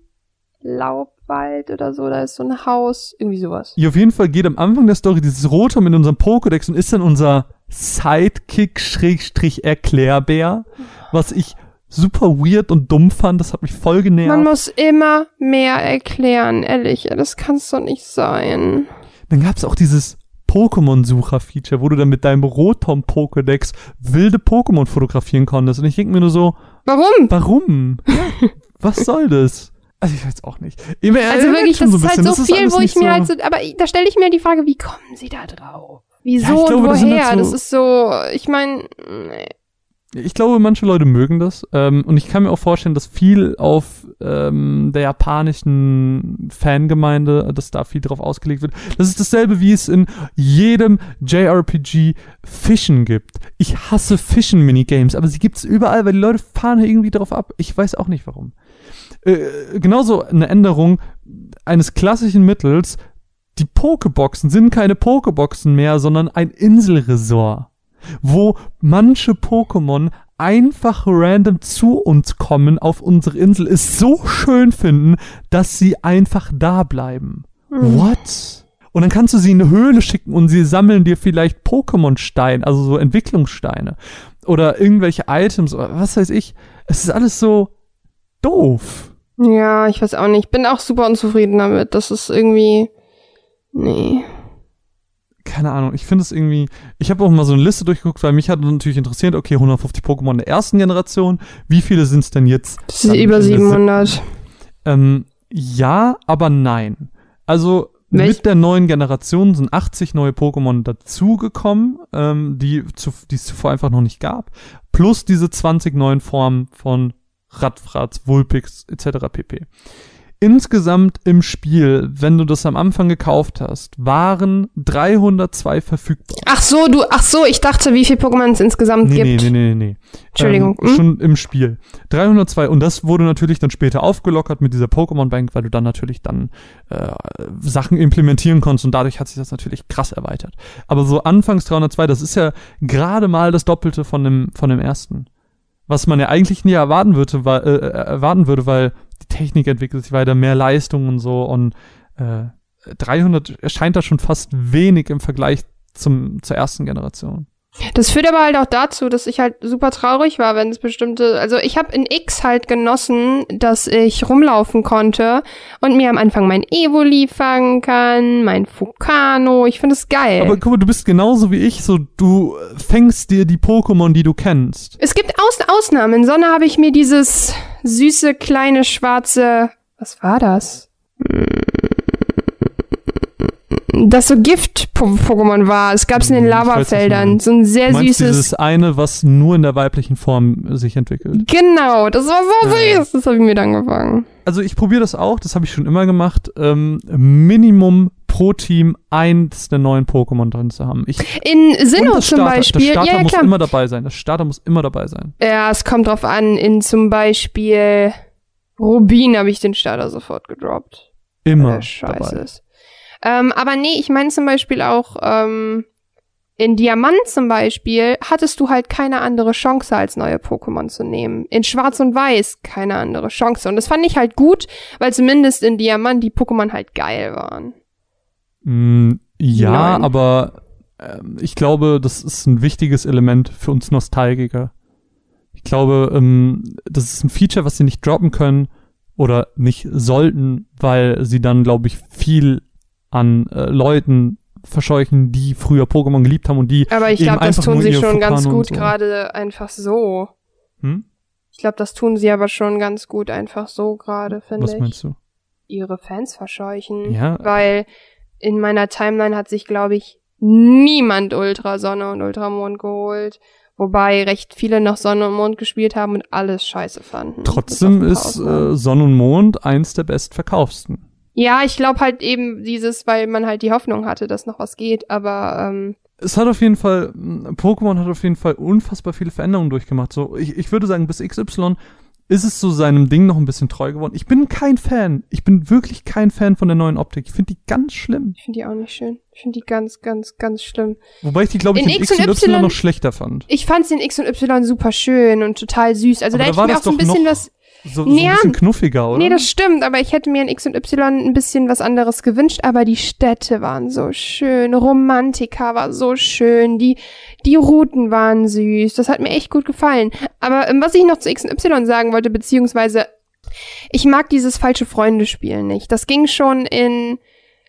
B: Laubwald oder so, da ist so ein Haus, irgendwie sowas.
A: Ja, auf jeden Fall geht am Anfang der Story dieses Rotom in unserem Pokédex und ist dann unser Sidekick-Erklärbär, was ich super weird und dumm fand. Das hat mich voll genervt.
B: Man muss immer mehr erklären, ehrlich, das kann's doch nicht sein.
A: Dann gab's auch dieses Pokémon-Sucher-Feature, wo du dann mit deinem Rotom-Pokédex wilde Pokémon fotografieren konntest. Und ich denke mir nur so,
B: Warum?
A: warum? Ja, was soll das? Also ich weiß auch nicht. Ihr mer-
B: Also wirklich, das ist halt so
A: das
B: viel, wo ich mir
A: so-
B: halt so, aber da stelle ich mir die Frage, wie kommen sie da drauf? Wieso
A: Ja, glaube,
B: und
A: das
B: woher?
A: halt so-
B: das ist so, ich meine, nee.
A: Ich glaube, manche Leute mögen das. Ähm, und ich kann mir auch vorstellen, dass viel auf ähm, der japanischen Fangemeinde, dass da viel drauf ausgelegt wird. Das ist dasselbe, wie es in jedem JRPG Fischen gibt. Ich hasse Fischen-Minigames, aber sie gibt es überall, weil die Leute fahren irgendwie drauf ab. Ich weiß auch nicht warum. Äh, genauso eine Änderung eines klassischen Mittels. Die Pokeboxen sind keine Pokeboxen mehr, sondern ein Inselresort wo manche Pokémon einfach random zu uns kommen auf unsere Insel, es so schön finden, dass sie einfach da bleiben. Mhm. What? Und dann kannst du sie in eine Höhle schicken und sie sammeln dir vielleicht Pokémon-Steine, also so Entwicklungssteine. Oder irgendwelche Items, oder was weiß ich. Es ist alles so doof.
B: Ja, ich weiß auch nicht. Ich bin auch super unzufrieden damit. Das ist irgendwie. Nee
A: keine Ahnung, ich finde es irgendwie, ich habe auch mal so eine Liste durchgeguckt, weil mich hat natürlich interessiert, okay, 150 Pokémon der ersten Generation, wie viele sind es denn jetzt?
B: Das sind über 700.
A: Ähm, ja, aber nein. Also Welch? mit der neuen Generation sind 80 neue Pokémon dazugekommen, ähm, die, zu, die es zuvor einfach noch nicht gab, plus diese 20 neuen Formen von Radfratz, Vulpix etc. pp. Insgesamt im Spiel, wenn du das am Anfang gekauft hast, waren 302 verfügbar.
B: Ach so, du, ach so, ich dachte, wie viele Pokémon es insgesamt
A: nee,
B: gibt.
A: Nee, nee, nee, nee.
B: Entschuldigung.
A: Ähm, hm? Schon im Spiel. 302 und das wurde natürlich dann später aufgelockert mit dieser Pokémon Bank, weil du dann natürlich dann äh, Sachen implementieren konntest und dadurch hat sich das natürlich krass erweitert. Aber so anfangs 302, das ist ja gerade mal das Doppelte von dem, von dem ersten was man ja eigentlich nie erwarten würde, weil, äh, erwarten würde, weil die Technik entwickelt sich weiter, mehr Leistung und so und äh, 300 erscheint da schon fast wenig im Vergleich zum, zur ersten Generation.
B: Das führt aber halt auch dazu, dass ich halt super traurig war, wenn es bestimmte, also ich habe in X halt genossen, dass ich rumlaufen konnte und mir am Anfang mein Evoli fangen kann, mein Fukano, ich finde es geil.
A: Aber guck mal, du bist genauso wie ich, so du fängst dir die Pokémon, die du kennst.
B: Es gibt Aus Ausnahmen. In Sonne habe ich mir dieses süße kleine schwarze, was war das? Das so Gift-Pokémon war. Es gab es in den hm, Lavafeldern. So ein sehr süßes.
A: Dieses eine, was nur in der weiblichen Form sich entwickelt.
B: Genau, das war so ja. süß. Das habe ich mir dann gefangen.
A: Also ich probiere das auch, das habe ich schon immer gemacht. Ähm, Minimum pro Team eins der neuen Pokémon drin zu haben. Ich,
B: in Sinnoh zum
A: Starter,
B: Beispiel.
A: Der Starter
B: ja, ja,
A: muss immer dabei sein. Das Starter muss immer dabei sein.
B: Ja, es kommt drauf an. In zum Beispiel Rubin habe ich den Starter sofort gedroppt.
A: Immer.
B: Scheiße dabei. ist. Ähm, aber nee, ich meine zum Beispiel auch, ähm, in Diamant zum Beispiel hattest du halt keine andere Chance, als neue Pokémon zu nehmen. In Schwarz und Weiß keine andere Chance. Und das fand ich halt gut, weil zumindest in Diamant die Pokémon halt geil waren.
A: Mm, ja, Nein. aber äh, ich glaube, das ist ein wichtiges Element für uns Nostalgiker. Ich glaube, ähm, das ist ein Feature, was sie nicht droppen können oder nicht sollten, weil sie dann, glaube ich, viel an äh, Leuten verscheuchen, die früher Pokémon geliebt haben und die.
B: Aber ich glaube, das tun sie schon ganz gut, so. gerade einfach so. Hm? Ich glaube, das tun sie aber schon ganz gut einfach so gerade, finde ich.
A: Was meinst du?
B: Ihre Fans verscheuchen.
A: Ja.
B: Weil in meiner Timeline hat sich, glaube ich, niemand Ultrasonne und Ultramond geholt. Wobei recht viele noch Sonne und Mond gespielt haben und alles scheiße fanden.
A: Trotzdem ist äh, Sonne und Mond eins der bestverkaufsten.
B: Ja, ich glaube halt eben dieses, weil man halt die Hoffnung hatte, dass noch was geht, aber ähm,
A: es hat auf jeden Fall, Pokémon hat auf jeden Fall unfassbar viele Veränderungen durchgemacht. So, ich, ich würde sagen, bis XY ist es so seinem Ding noch ein bisschen treu geworden. Ich bin kein Fan. Ich bin wirklich kein Fan von der neuen Optik. Ich finde die ganz schlimm.
B: Ich finde die auch nicht schön. Ich finde die ganz, ganz, ganz schlimm.
A: Wobei ich die, glaube ich, in, in X, und y, noch schlechter fand.
B: Ich fand sie in X und Y super schön und total süß. Also Aber da hätte ich mir auch so ein bisschen was
A: so, so ein bisschen knuffiger, oder?
B: Nee, das stimmt, aber ich hätte mir in X und Y ein bisschen was anderes gewünscht, aber die Städte waren so schön, Romantika war so schön, die, die Routen waren süß, das hat mir echt gut gefallen. Aber ähm, was ich noch zu X und Y sagen wollte, beziehungsweise ich mag dieses falsche Freunde-Spiel nicht. Das ging schon in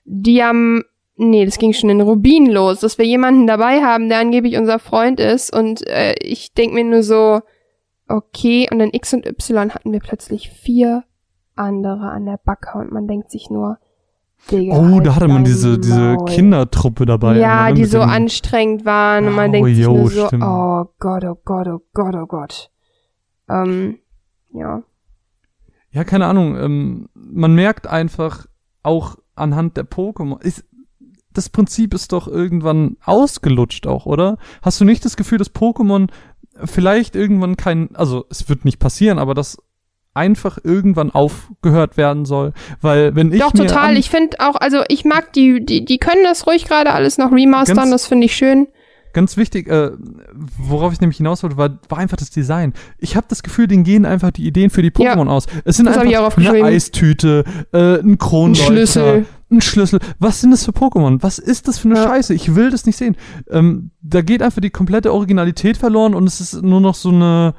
B: Diam, nee, das ging schon in Rubin los, dass wir jemanden dabei haben, der angeblich unser Freund ist und äh, ich denk mir nur so, okay, und in X und Y hatten wir plötzlich vier andere an der Backe und man denkt sich nur, Digga,
A: Oh, da hatte man diese, diese. Kindertruppe dabei.
B: Ja,
A: ne,
B: die so anstrengend waren und man
A: Oh,
B: denkt sich
A: jo,
B: nur so,
A: stimmt.
B: oh Gott, oh Gott, oh Gott, oh Gott. Ähm, ja.
A: Ja, keine Ahnung. Ähm, man merkt einfach auch anhand der Pokémon. Ist, das Prinzip ist doch irgendwann ausgelutscht auch, oder? Hast du nicht das Gefühl, dass Pokémon vielleicht irgendwann kein, also es wird nicht passieren, aber dass einfach irgendwann aufgehört werden soll? Weil wenn ich
B: Doch, total. Ich finde auch, also ich mag die, die, die können das ruhig gerade alles noch remastern,
A: Ganz-
B: das finde ich schön.
A: Ganz wichtig, äh, worauf ich nämlich hinaus wollte, war, war einfach das Design. Ich habe das Gefühl, denen gehen einfach die Ideen für die
B: Ja.
A: Pokémon aus. Es sind
B: Das
A: einfach eine. Eistüte, äh, ein
B: Ein
A: Kronleuchter,
B: Schlüssel.
A: Ein Schlüssel. Was sind das für Pokémon? Was ist das für eine
B: Ja.
A: Scheiße? Ich will das nicht sehen. Ähm, da geht einfach die komplette Originalität verloren und es ist nur noch so eine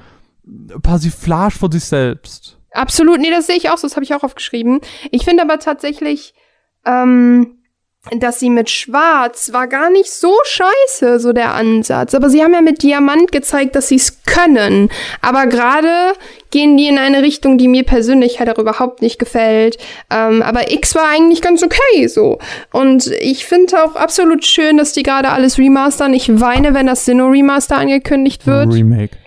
A: Persiflage von sich selbst.
B: Absolut, nee, das sehe ich auch so, das habe ich auch aufgeschrieben. Ich finde aber tatsächlich, ähm, dass sie mit Schwarz war gar nicht so scheiße, so der Ansatz. Aber sie haben ja mit Diamant gezeigt, dass sie es können. Aber gerade gehen die in eine Richtung, die mir persönlich halt auch überhaupt nicht gefällt. Ähm, aber X war eigentlich ganz okay so. Und ich finde auch absolut schön, dass die gerade alles remastern. Ich weine, wenn das Sinnoh Remaster angekündigt wird.
A: Remake.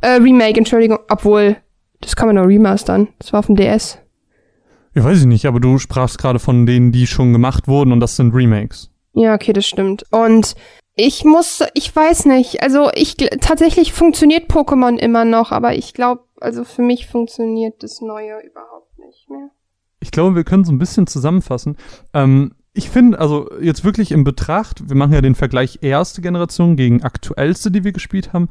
B: äh, Remake, Entschuldigung. Obwohl, das kann man noch remastern. Das war auf dem DS.
A: Ja, weiß ich nicht, aber du sprachst gerade von denen, die schon gemacht wurden und das sind Remakes.
B: Ja, okay, das stimmt. Und ich muss, ich weiß nicht, also ich tatsächlich funktioniert Pokémon immer noch, aber ich glaube, also für mich funktioniert das Neue überhaupt nicht mehr.
A: Ich glaube, wir können so ein bisschen zusammenfassen. Ähm, ich finde, also jetzt wirklich in Betracht, wir machen ja den Vergleich erste Generation gegen aktuellste, die wir gespielt haben.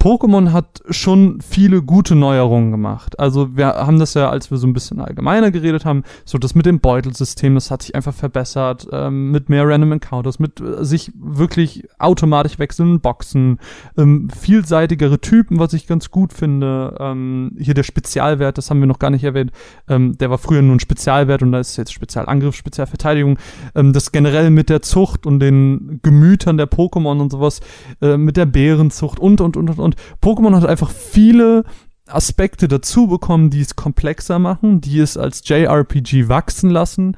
A: Pokémon hat schon viele gute Neuerungen gemacht. Also wir haben das ja, als wir so ein bisschen allgemeiner geredet haben, so das mit dem Beutelsystem, das hat sich einfach verbessert, ähm, mit mehr Random Encounters, mit äh, sich wirklich automatisch wechselnden Boxen, ähm, vielseitigere Typen, was ich ganz gut finde. Ähm, hier der Spezialwert, das haben wir noch gar nicht erwähnt, ähm, der war früher nur ein Spezialwert und da ist jetzt Spezialangriff, Spezialverteidigung. Ähm, das generell mit der Zucht und den Gemütern der Pokémon und sowas, äh, mit der Bärenzucht und, und, und, und, und. Pokémon hat einfach viele Aspekte dazu bekommen, die es komplexer machen, die es als JRPG wachsen lassen.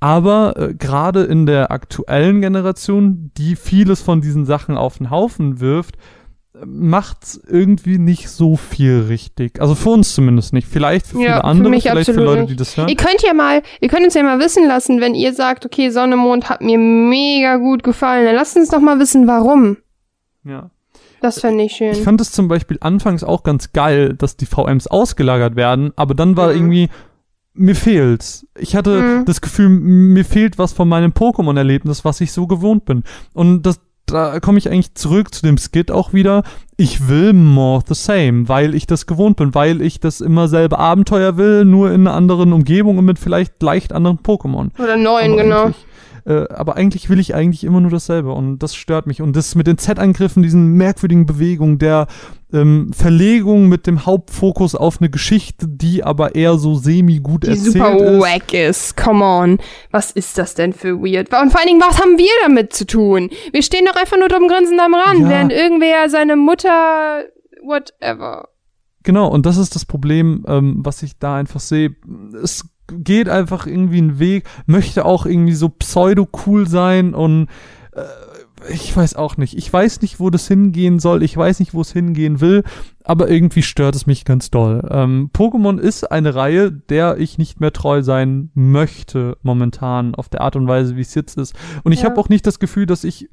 A: Aber äh, gerade in der aktuellen Generation, die vieles von diesen Sachen auf den Haufen wirft, macht's irgendwie nicht so viel richtig. Also für uns zumindest nicht. Vielleicht für
B: Ja,
A: viele
B: für
A: andere,
B: mich
A: vielleicht für Leute, die das hören.
B: Ihr könnt ja mal, ihr könnt uns ja mal wissen lassen, wenn ihr sagt, okay, Sonne, Mond hat mir mega gut gefallen, dann lasst uns doch mal wissen, warum.
A: ja.
B: Das fände ich schön.
A: Ich fand es zum Beispiel anfangs auch ganz geil, dass die VMs ausgelagert werden, aber dann war
B: Mhm.
A: irgendwie, mir fehlt's. Ich hatte
B: Mhm.
A: das Gefühl, mir fehlt was von meinem Pokémon-Erlebnis, was ich so gewohnt bin. Und das, da komme ich eigentlich zurück zu dem Skit auch wieder. Ich will more the same, weil ich das gewohnt bin, weil ich das immer selbe Abenteuer will, nur in einer anderen Umgebung und mit vielleicht leicht anderen Pokémon.
B: Oder neun,
A: Aber
B: genau.
A: Äh, aber eigentlich will ich eigentlich immer nur dasselbe und das stört mich. Und das mit den Z-Angriffen, diesen merkwürdigen Bewegungen, der ähm, Verlegung mit dem Hauptfokus auf eine Geschichte, die aber eher so semi-gut
B: Die
A: erzählt
B: super
A: ist.
B: wack ist. Come on. Was ist das denn für weird? Und vor allen Dingen, was haben wir damit zu tun? Wir stehen doch einfach nur dumm grinsend am Rand,
A: Ja.
B: während irgendwer seine Mutter, whatever.
A: Genau, und das ist das Problem, ähm, was ich da einfach sehe. Es geht einfach irgendwie einen Weg, möchte auch irgendwie so pseudo-cool sein und äh, ich weiß auch nicht. Ich weiß nicht, wo das hingehen soll. Ich weiß nicht, wo es hingehen will. Aber irgendwie stört es mich ganz doll. Ähm, Pokémon ist eine Reihe, der ich nicht mehr treu sein möchte momentan auf der Art und Weise, wie es jetzt ist. Und ich
B: Ja.
A: habe auch nicht das Gefühl, dass ich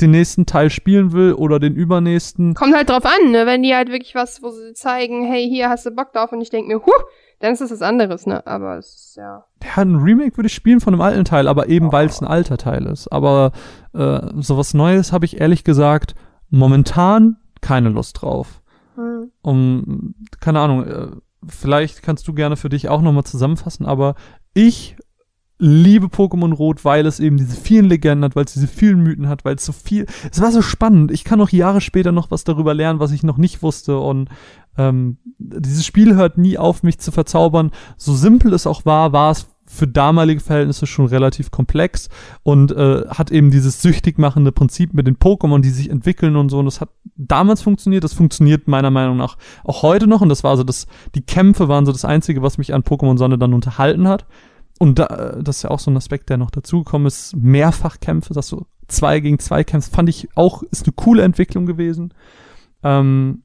A: den nächsten Teil spielen will oder den übernächsten.
B: Kommt halt drauf an, ne? Wenn die halt wirklich was, wo sie zeigen, hey, hier hast du Bock drauf und ich denk mir, huh, dann ist das was anderes, ne? Aber es ist ja.
A: Ja, ein Remake würde ich spielen von einem alten Teil, aber eben weil es ein alter Teil ist. Aber äh, sowas Neues habe ich ehrlich gesagt momentan keine Lust drauf.
B: Hm.
A: Um, keine Ahnung, äh, vielleicht kannst du gerne für dich auch nochmal zusammenfassen, aber ich liebe Pokémon Rot, weil es eben diese vielen Legenden hat, weil es diese vielen Mythen hat, weil es so viel, es war so spannend. Ich kann auch Jahre später noch was darüber lernen, was ich noch nicht wusste und ähm, dieses Spiel hört nie auf, mich zu verzaubern. So simpel es auch war, war es für damalige Verhältnisse schon relativ komplex und äh, hat eben dieses süchtig machende Prinzip mit den Pokémon, die sich entwickeln und so. Und das hat damals funktioniert, das funktioniert meiner Meinung nach auch heute noch. Und das war so das, die Kämpfe waren so das Einzige, was mich an Pokémon Sonne dann unterhalten hat. Und da, das ist ja auch so ein Aspekt, der noch dazugekommen ist, Mehrfachkämpfe, dass du zwei gegen zwei kämpfst, fand ich auch, ist eine coole Entwicklung gewesen. Ähm,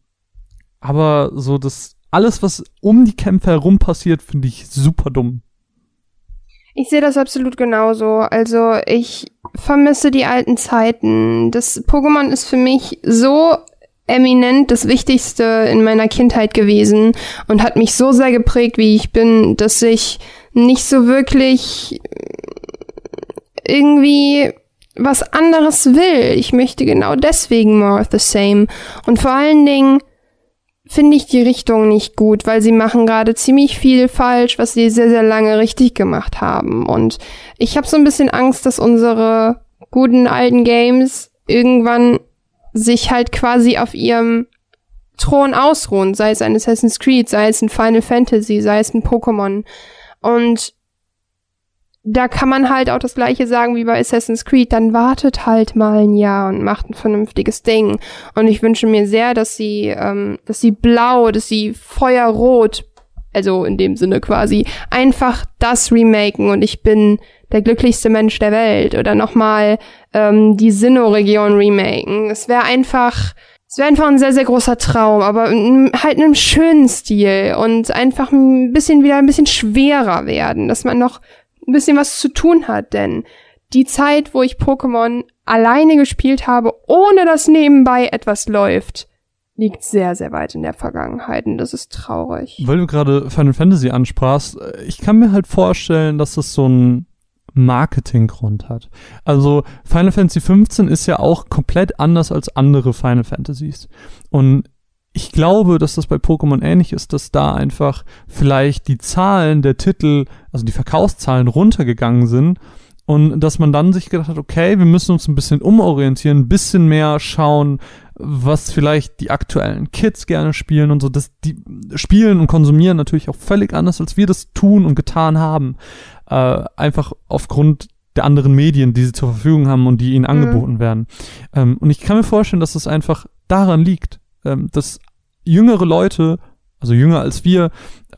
A: aber so das, alles, was um die Kämpfe herum passiert, finde ich super dumm.
B: Ich sehe das absolut genauso. Also ich vermisse die alten Zeiten. Das Pokémon ist für mich so eminent das Wichtigste in meiner Kindheit gewesen und hat mich so sehr geprägt, wie ich bin, dass ich nicht so wirklich irgendwie was anderes will. Ich möchte genau deswegen more of the same. Und vor allen Dingen finde ich die Richtung nicht gut, weil sie machen gerade ziemlich viel falsch, was sie sehr, sehr lange richtig gemacht haben. Und ich habe so ein bisschen Angst, dass unsere guten alten Games irgendwann sich halt quasi auf ihrem Thron ausruhen, sei es ein Assassin's Creed, sei es ein Final Fantasy, sei es ein Pokémon. Und da kann man halt auch das gleiche sagen wie bei Assassin's Creed, dann wartet halt mal ein Jahr und macht ein vernünftiges Ding. Und ich wünsche mir sehr, dass sie, ähm, dass sie blau, dass sie feuerrot, also in dem Sinne quasi, einfach das remaken und ich bin der glücklichste Mensch der Welt oder nochmal ähm, die Sinnoh-Region remaken. Es wäre einfach, es wäre einfach ein sehr, sehr großer Traum, aber halt in einem schönen Stil und einfach ein bisschen wieder ein bisschen schwerer werden, dass man noch ein bisschen was zu tun hat, denn die Zeit, wo ich Pokémon alleine gespielt habe, ohne dass nebenbei etwas läuft, liegt sehr, sehr weit in der Vergangenheit und das ist traurig.
A: Weil du gerade Final Fantasy ansprachst, ich kann mir halt vorstellen, dass das so ein Marketinggrund hat. Also Final Fantasy 15 ist ja auch komplett anders als andere Final Fantasies. Und ich glaube, dass das bei Pokémon ähnlich ist, dass da einfach vielleicht die Zahlen der Titel, also die Verkaufszahlen runtergegangen sind und dass man dann sich gedacht hat, okay, wir müssen uns ein bisschen umorientieren, ein bisschen mehr schauen, was vielleicht die aktuellen Kids gerne spielen und so, dass die spielen und konsumieren natürlich auch völlig anders, als wir das tun und getan haben. Äh, einfach aufgrund der anderen Medien, die sie zur Verfügung haben und die ihnen mhm. angeboten werden. Ähm, und ich kann mir vorstellen, dass es das einfach daran liegt, ähm, dass jüngere Leute, also jünger als wir,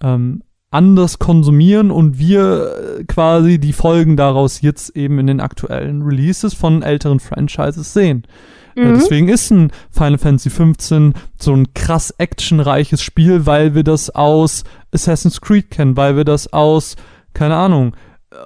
A: ähm, anders konsumieren und wir äh, quasi die Folgen daraus jetzt eben in den aktuellen Releases von älteren Franchises sehen. Äh, mhm. deswegen ist ein Final Fantasy 15 so ein krass actionreiches Spiel, weil wir das aus Assassin's Creed kennen, weil wir das aus, keine Ahnung,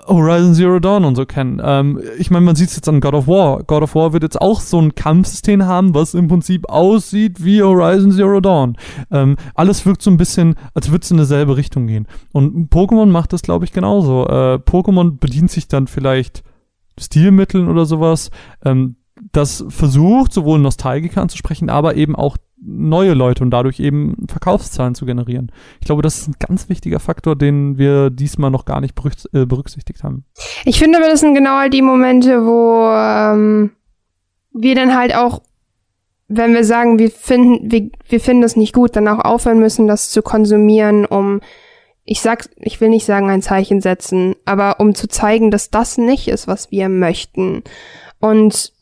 A: Horizon Zero Dawn und so kennen. Ähm, ich meine, man sieht es jetzt an God of War. God of War wird jetzt auch so ein Kampfsystem haben, was im Prinzip aussieht wie Horizon Zero Dawn. Ähm, alles wirkt so ein bisschen, als würde es in dieselbe Richtung gehen. Und Pokémon macht das, glaube ich, genauso. Äh, Pokémon bedient sich dann vielleicht Stilmitteln oder sowas, ähm, das versucht, sowohl Nostalgiker anzusprechen, aber eben auch neue Leute und dadurch eben Verkaufszahlen zu generieren. Ich glaube, das ist ein ganz wichtiger Faktor, den wir diesmal noch gar nicht äh, berücksichtigt haben.
B: Ich finde das sind genau die Momente, wo ähm, wir dann halt auch, wenn wir sagen, wir finden, wir, wir finden das nicht gut, dann auch aufhören müssen, das zu konsumieren, um ich sag, ich will nicht sagen ein Zeichen setzen, aber um zu zeigen, dass das nicht ist, was wir möchten. Und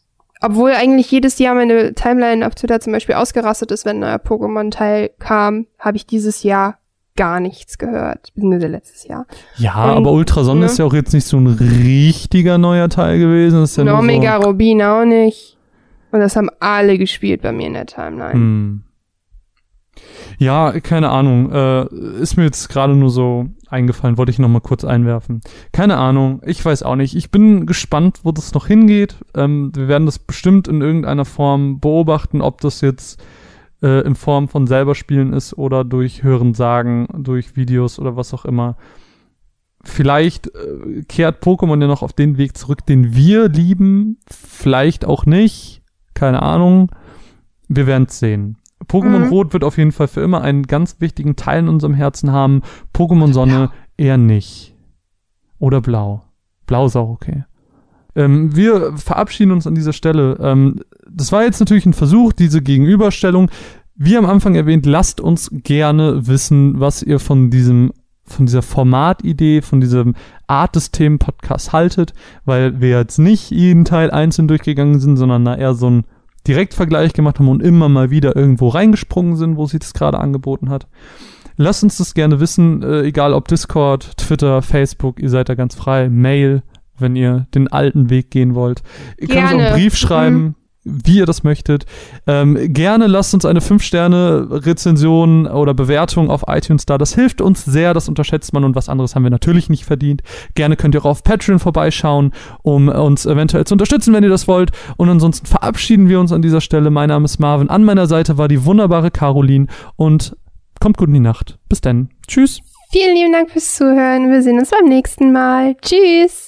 B: obwohl eigentlich jedes Jahr meine Timeline auf Twitter zum Beispiel ausgerastet ist, wenn ein neuer Pokémon-Teil kam, habe ich dieses Jahr gar nichts gehört. Beziehungsweise letztes Jahr.
A: Ja, Und, aber Ultrasonne ne? ist ja auch jetzt nicht so ein richtiger neuer Teil gewesen. Das ist ja
B: Omega so Rubin auch nicht. Und das haben alle gespielt bei mir in der Timeline. Hm.
A: Ja, keine Ahnung. Äh, ist mir jetzt gerade nur so eingefallen, wollte ich noch mal kurz einwerfen. Keine Ahnung, ich weiß auch nicht. Ich bin gespannt, wo das noch hingeht. Ähm, wir werden das bestimmt in irgendeiner Form beobachten, ob das jetzt äh, in Form von selber spielen ist oder durch Hören sagen, durch Videos oder was auch immer. Vielleicht äh, kehrt Pokémon ja noch auf den Weg zurück, den wir lieben. Vielleicht auch nicht. Keine Ahnung. Wir werden es sehen. Pokémon mhm. Rot wird auf jeden Fall für immer einen ganz wichtigen Teil in unserem Herzen haben. Pokémon Sonne eher nicht. Oder Blau. Blau ist auch okay. Ähm, wir verabschieden uns an dieser Stelle. Ähm, das war jetzt natürlich ein Versuch, diese Gegenüberstellung. Wie am Anfang erwähnt, lasst uns gerne wissen, was ihr von diesem von dieser Formatidee, von diesem Art des Themen-Podcast haltet, weil wir jetzt nicht jeden Teil einzeln durchgegangen sind, sondern da eher so ein Direktvergleich gemacht haben und immer mal wieder irgendwo reingesprungen sind, wo sie das gerade angeboten hat. Lasst uns das gerne wissen, äh, egal ob Discord, Twitter, Facebook, ihr seid da ganz frei, Mail, wenn ihr den alten Weg gehen wollt. Ihr könnt uns auch einen
B: Gerne.
A: Brief schreiben.
B: Mhm.
A: Wie ihr das möchtet. Ähm, gerne lasst uns eine 5-Sterne-Rezension oder Bewertung auf iTunes da. Das hilft uns sehr, das unterschätzt man und was anderes haben wir natürlich nicht verdient. Gerne könnt ihr auch auf Patreon vorbeischauen, um uns eventuell zu unterstützen, wenn ihr das wollt. Und ansonsten verabschieden wir uns an dieser Stelle. Mein Name ist Marvin. An meiner Seite war die wunderbare Caroline und kommt gut in die Nacht. Bis dann. Tschüss.
B: Vielen lieben Dank fürs Zuhören. Wir sehen uns beim nächsten Mal. Tschüss.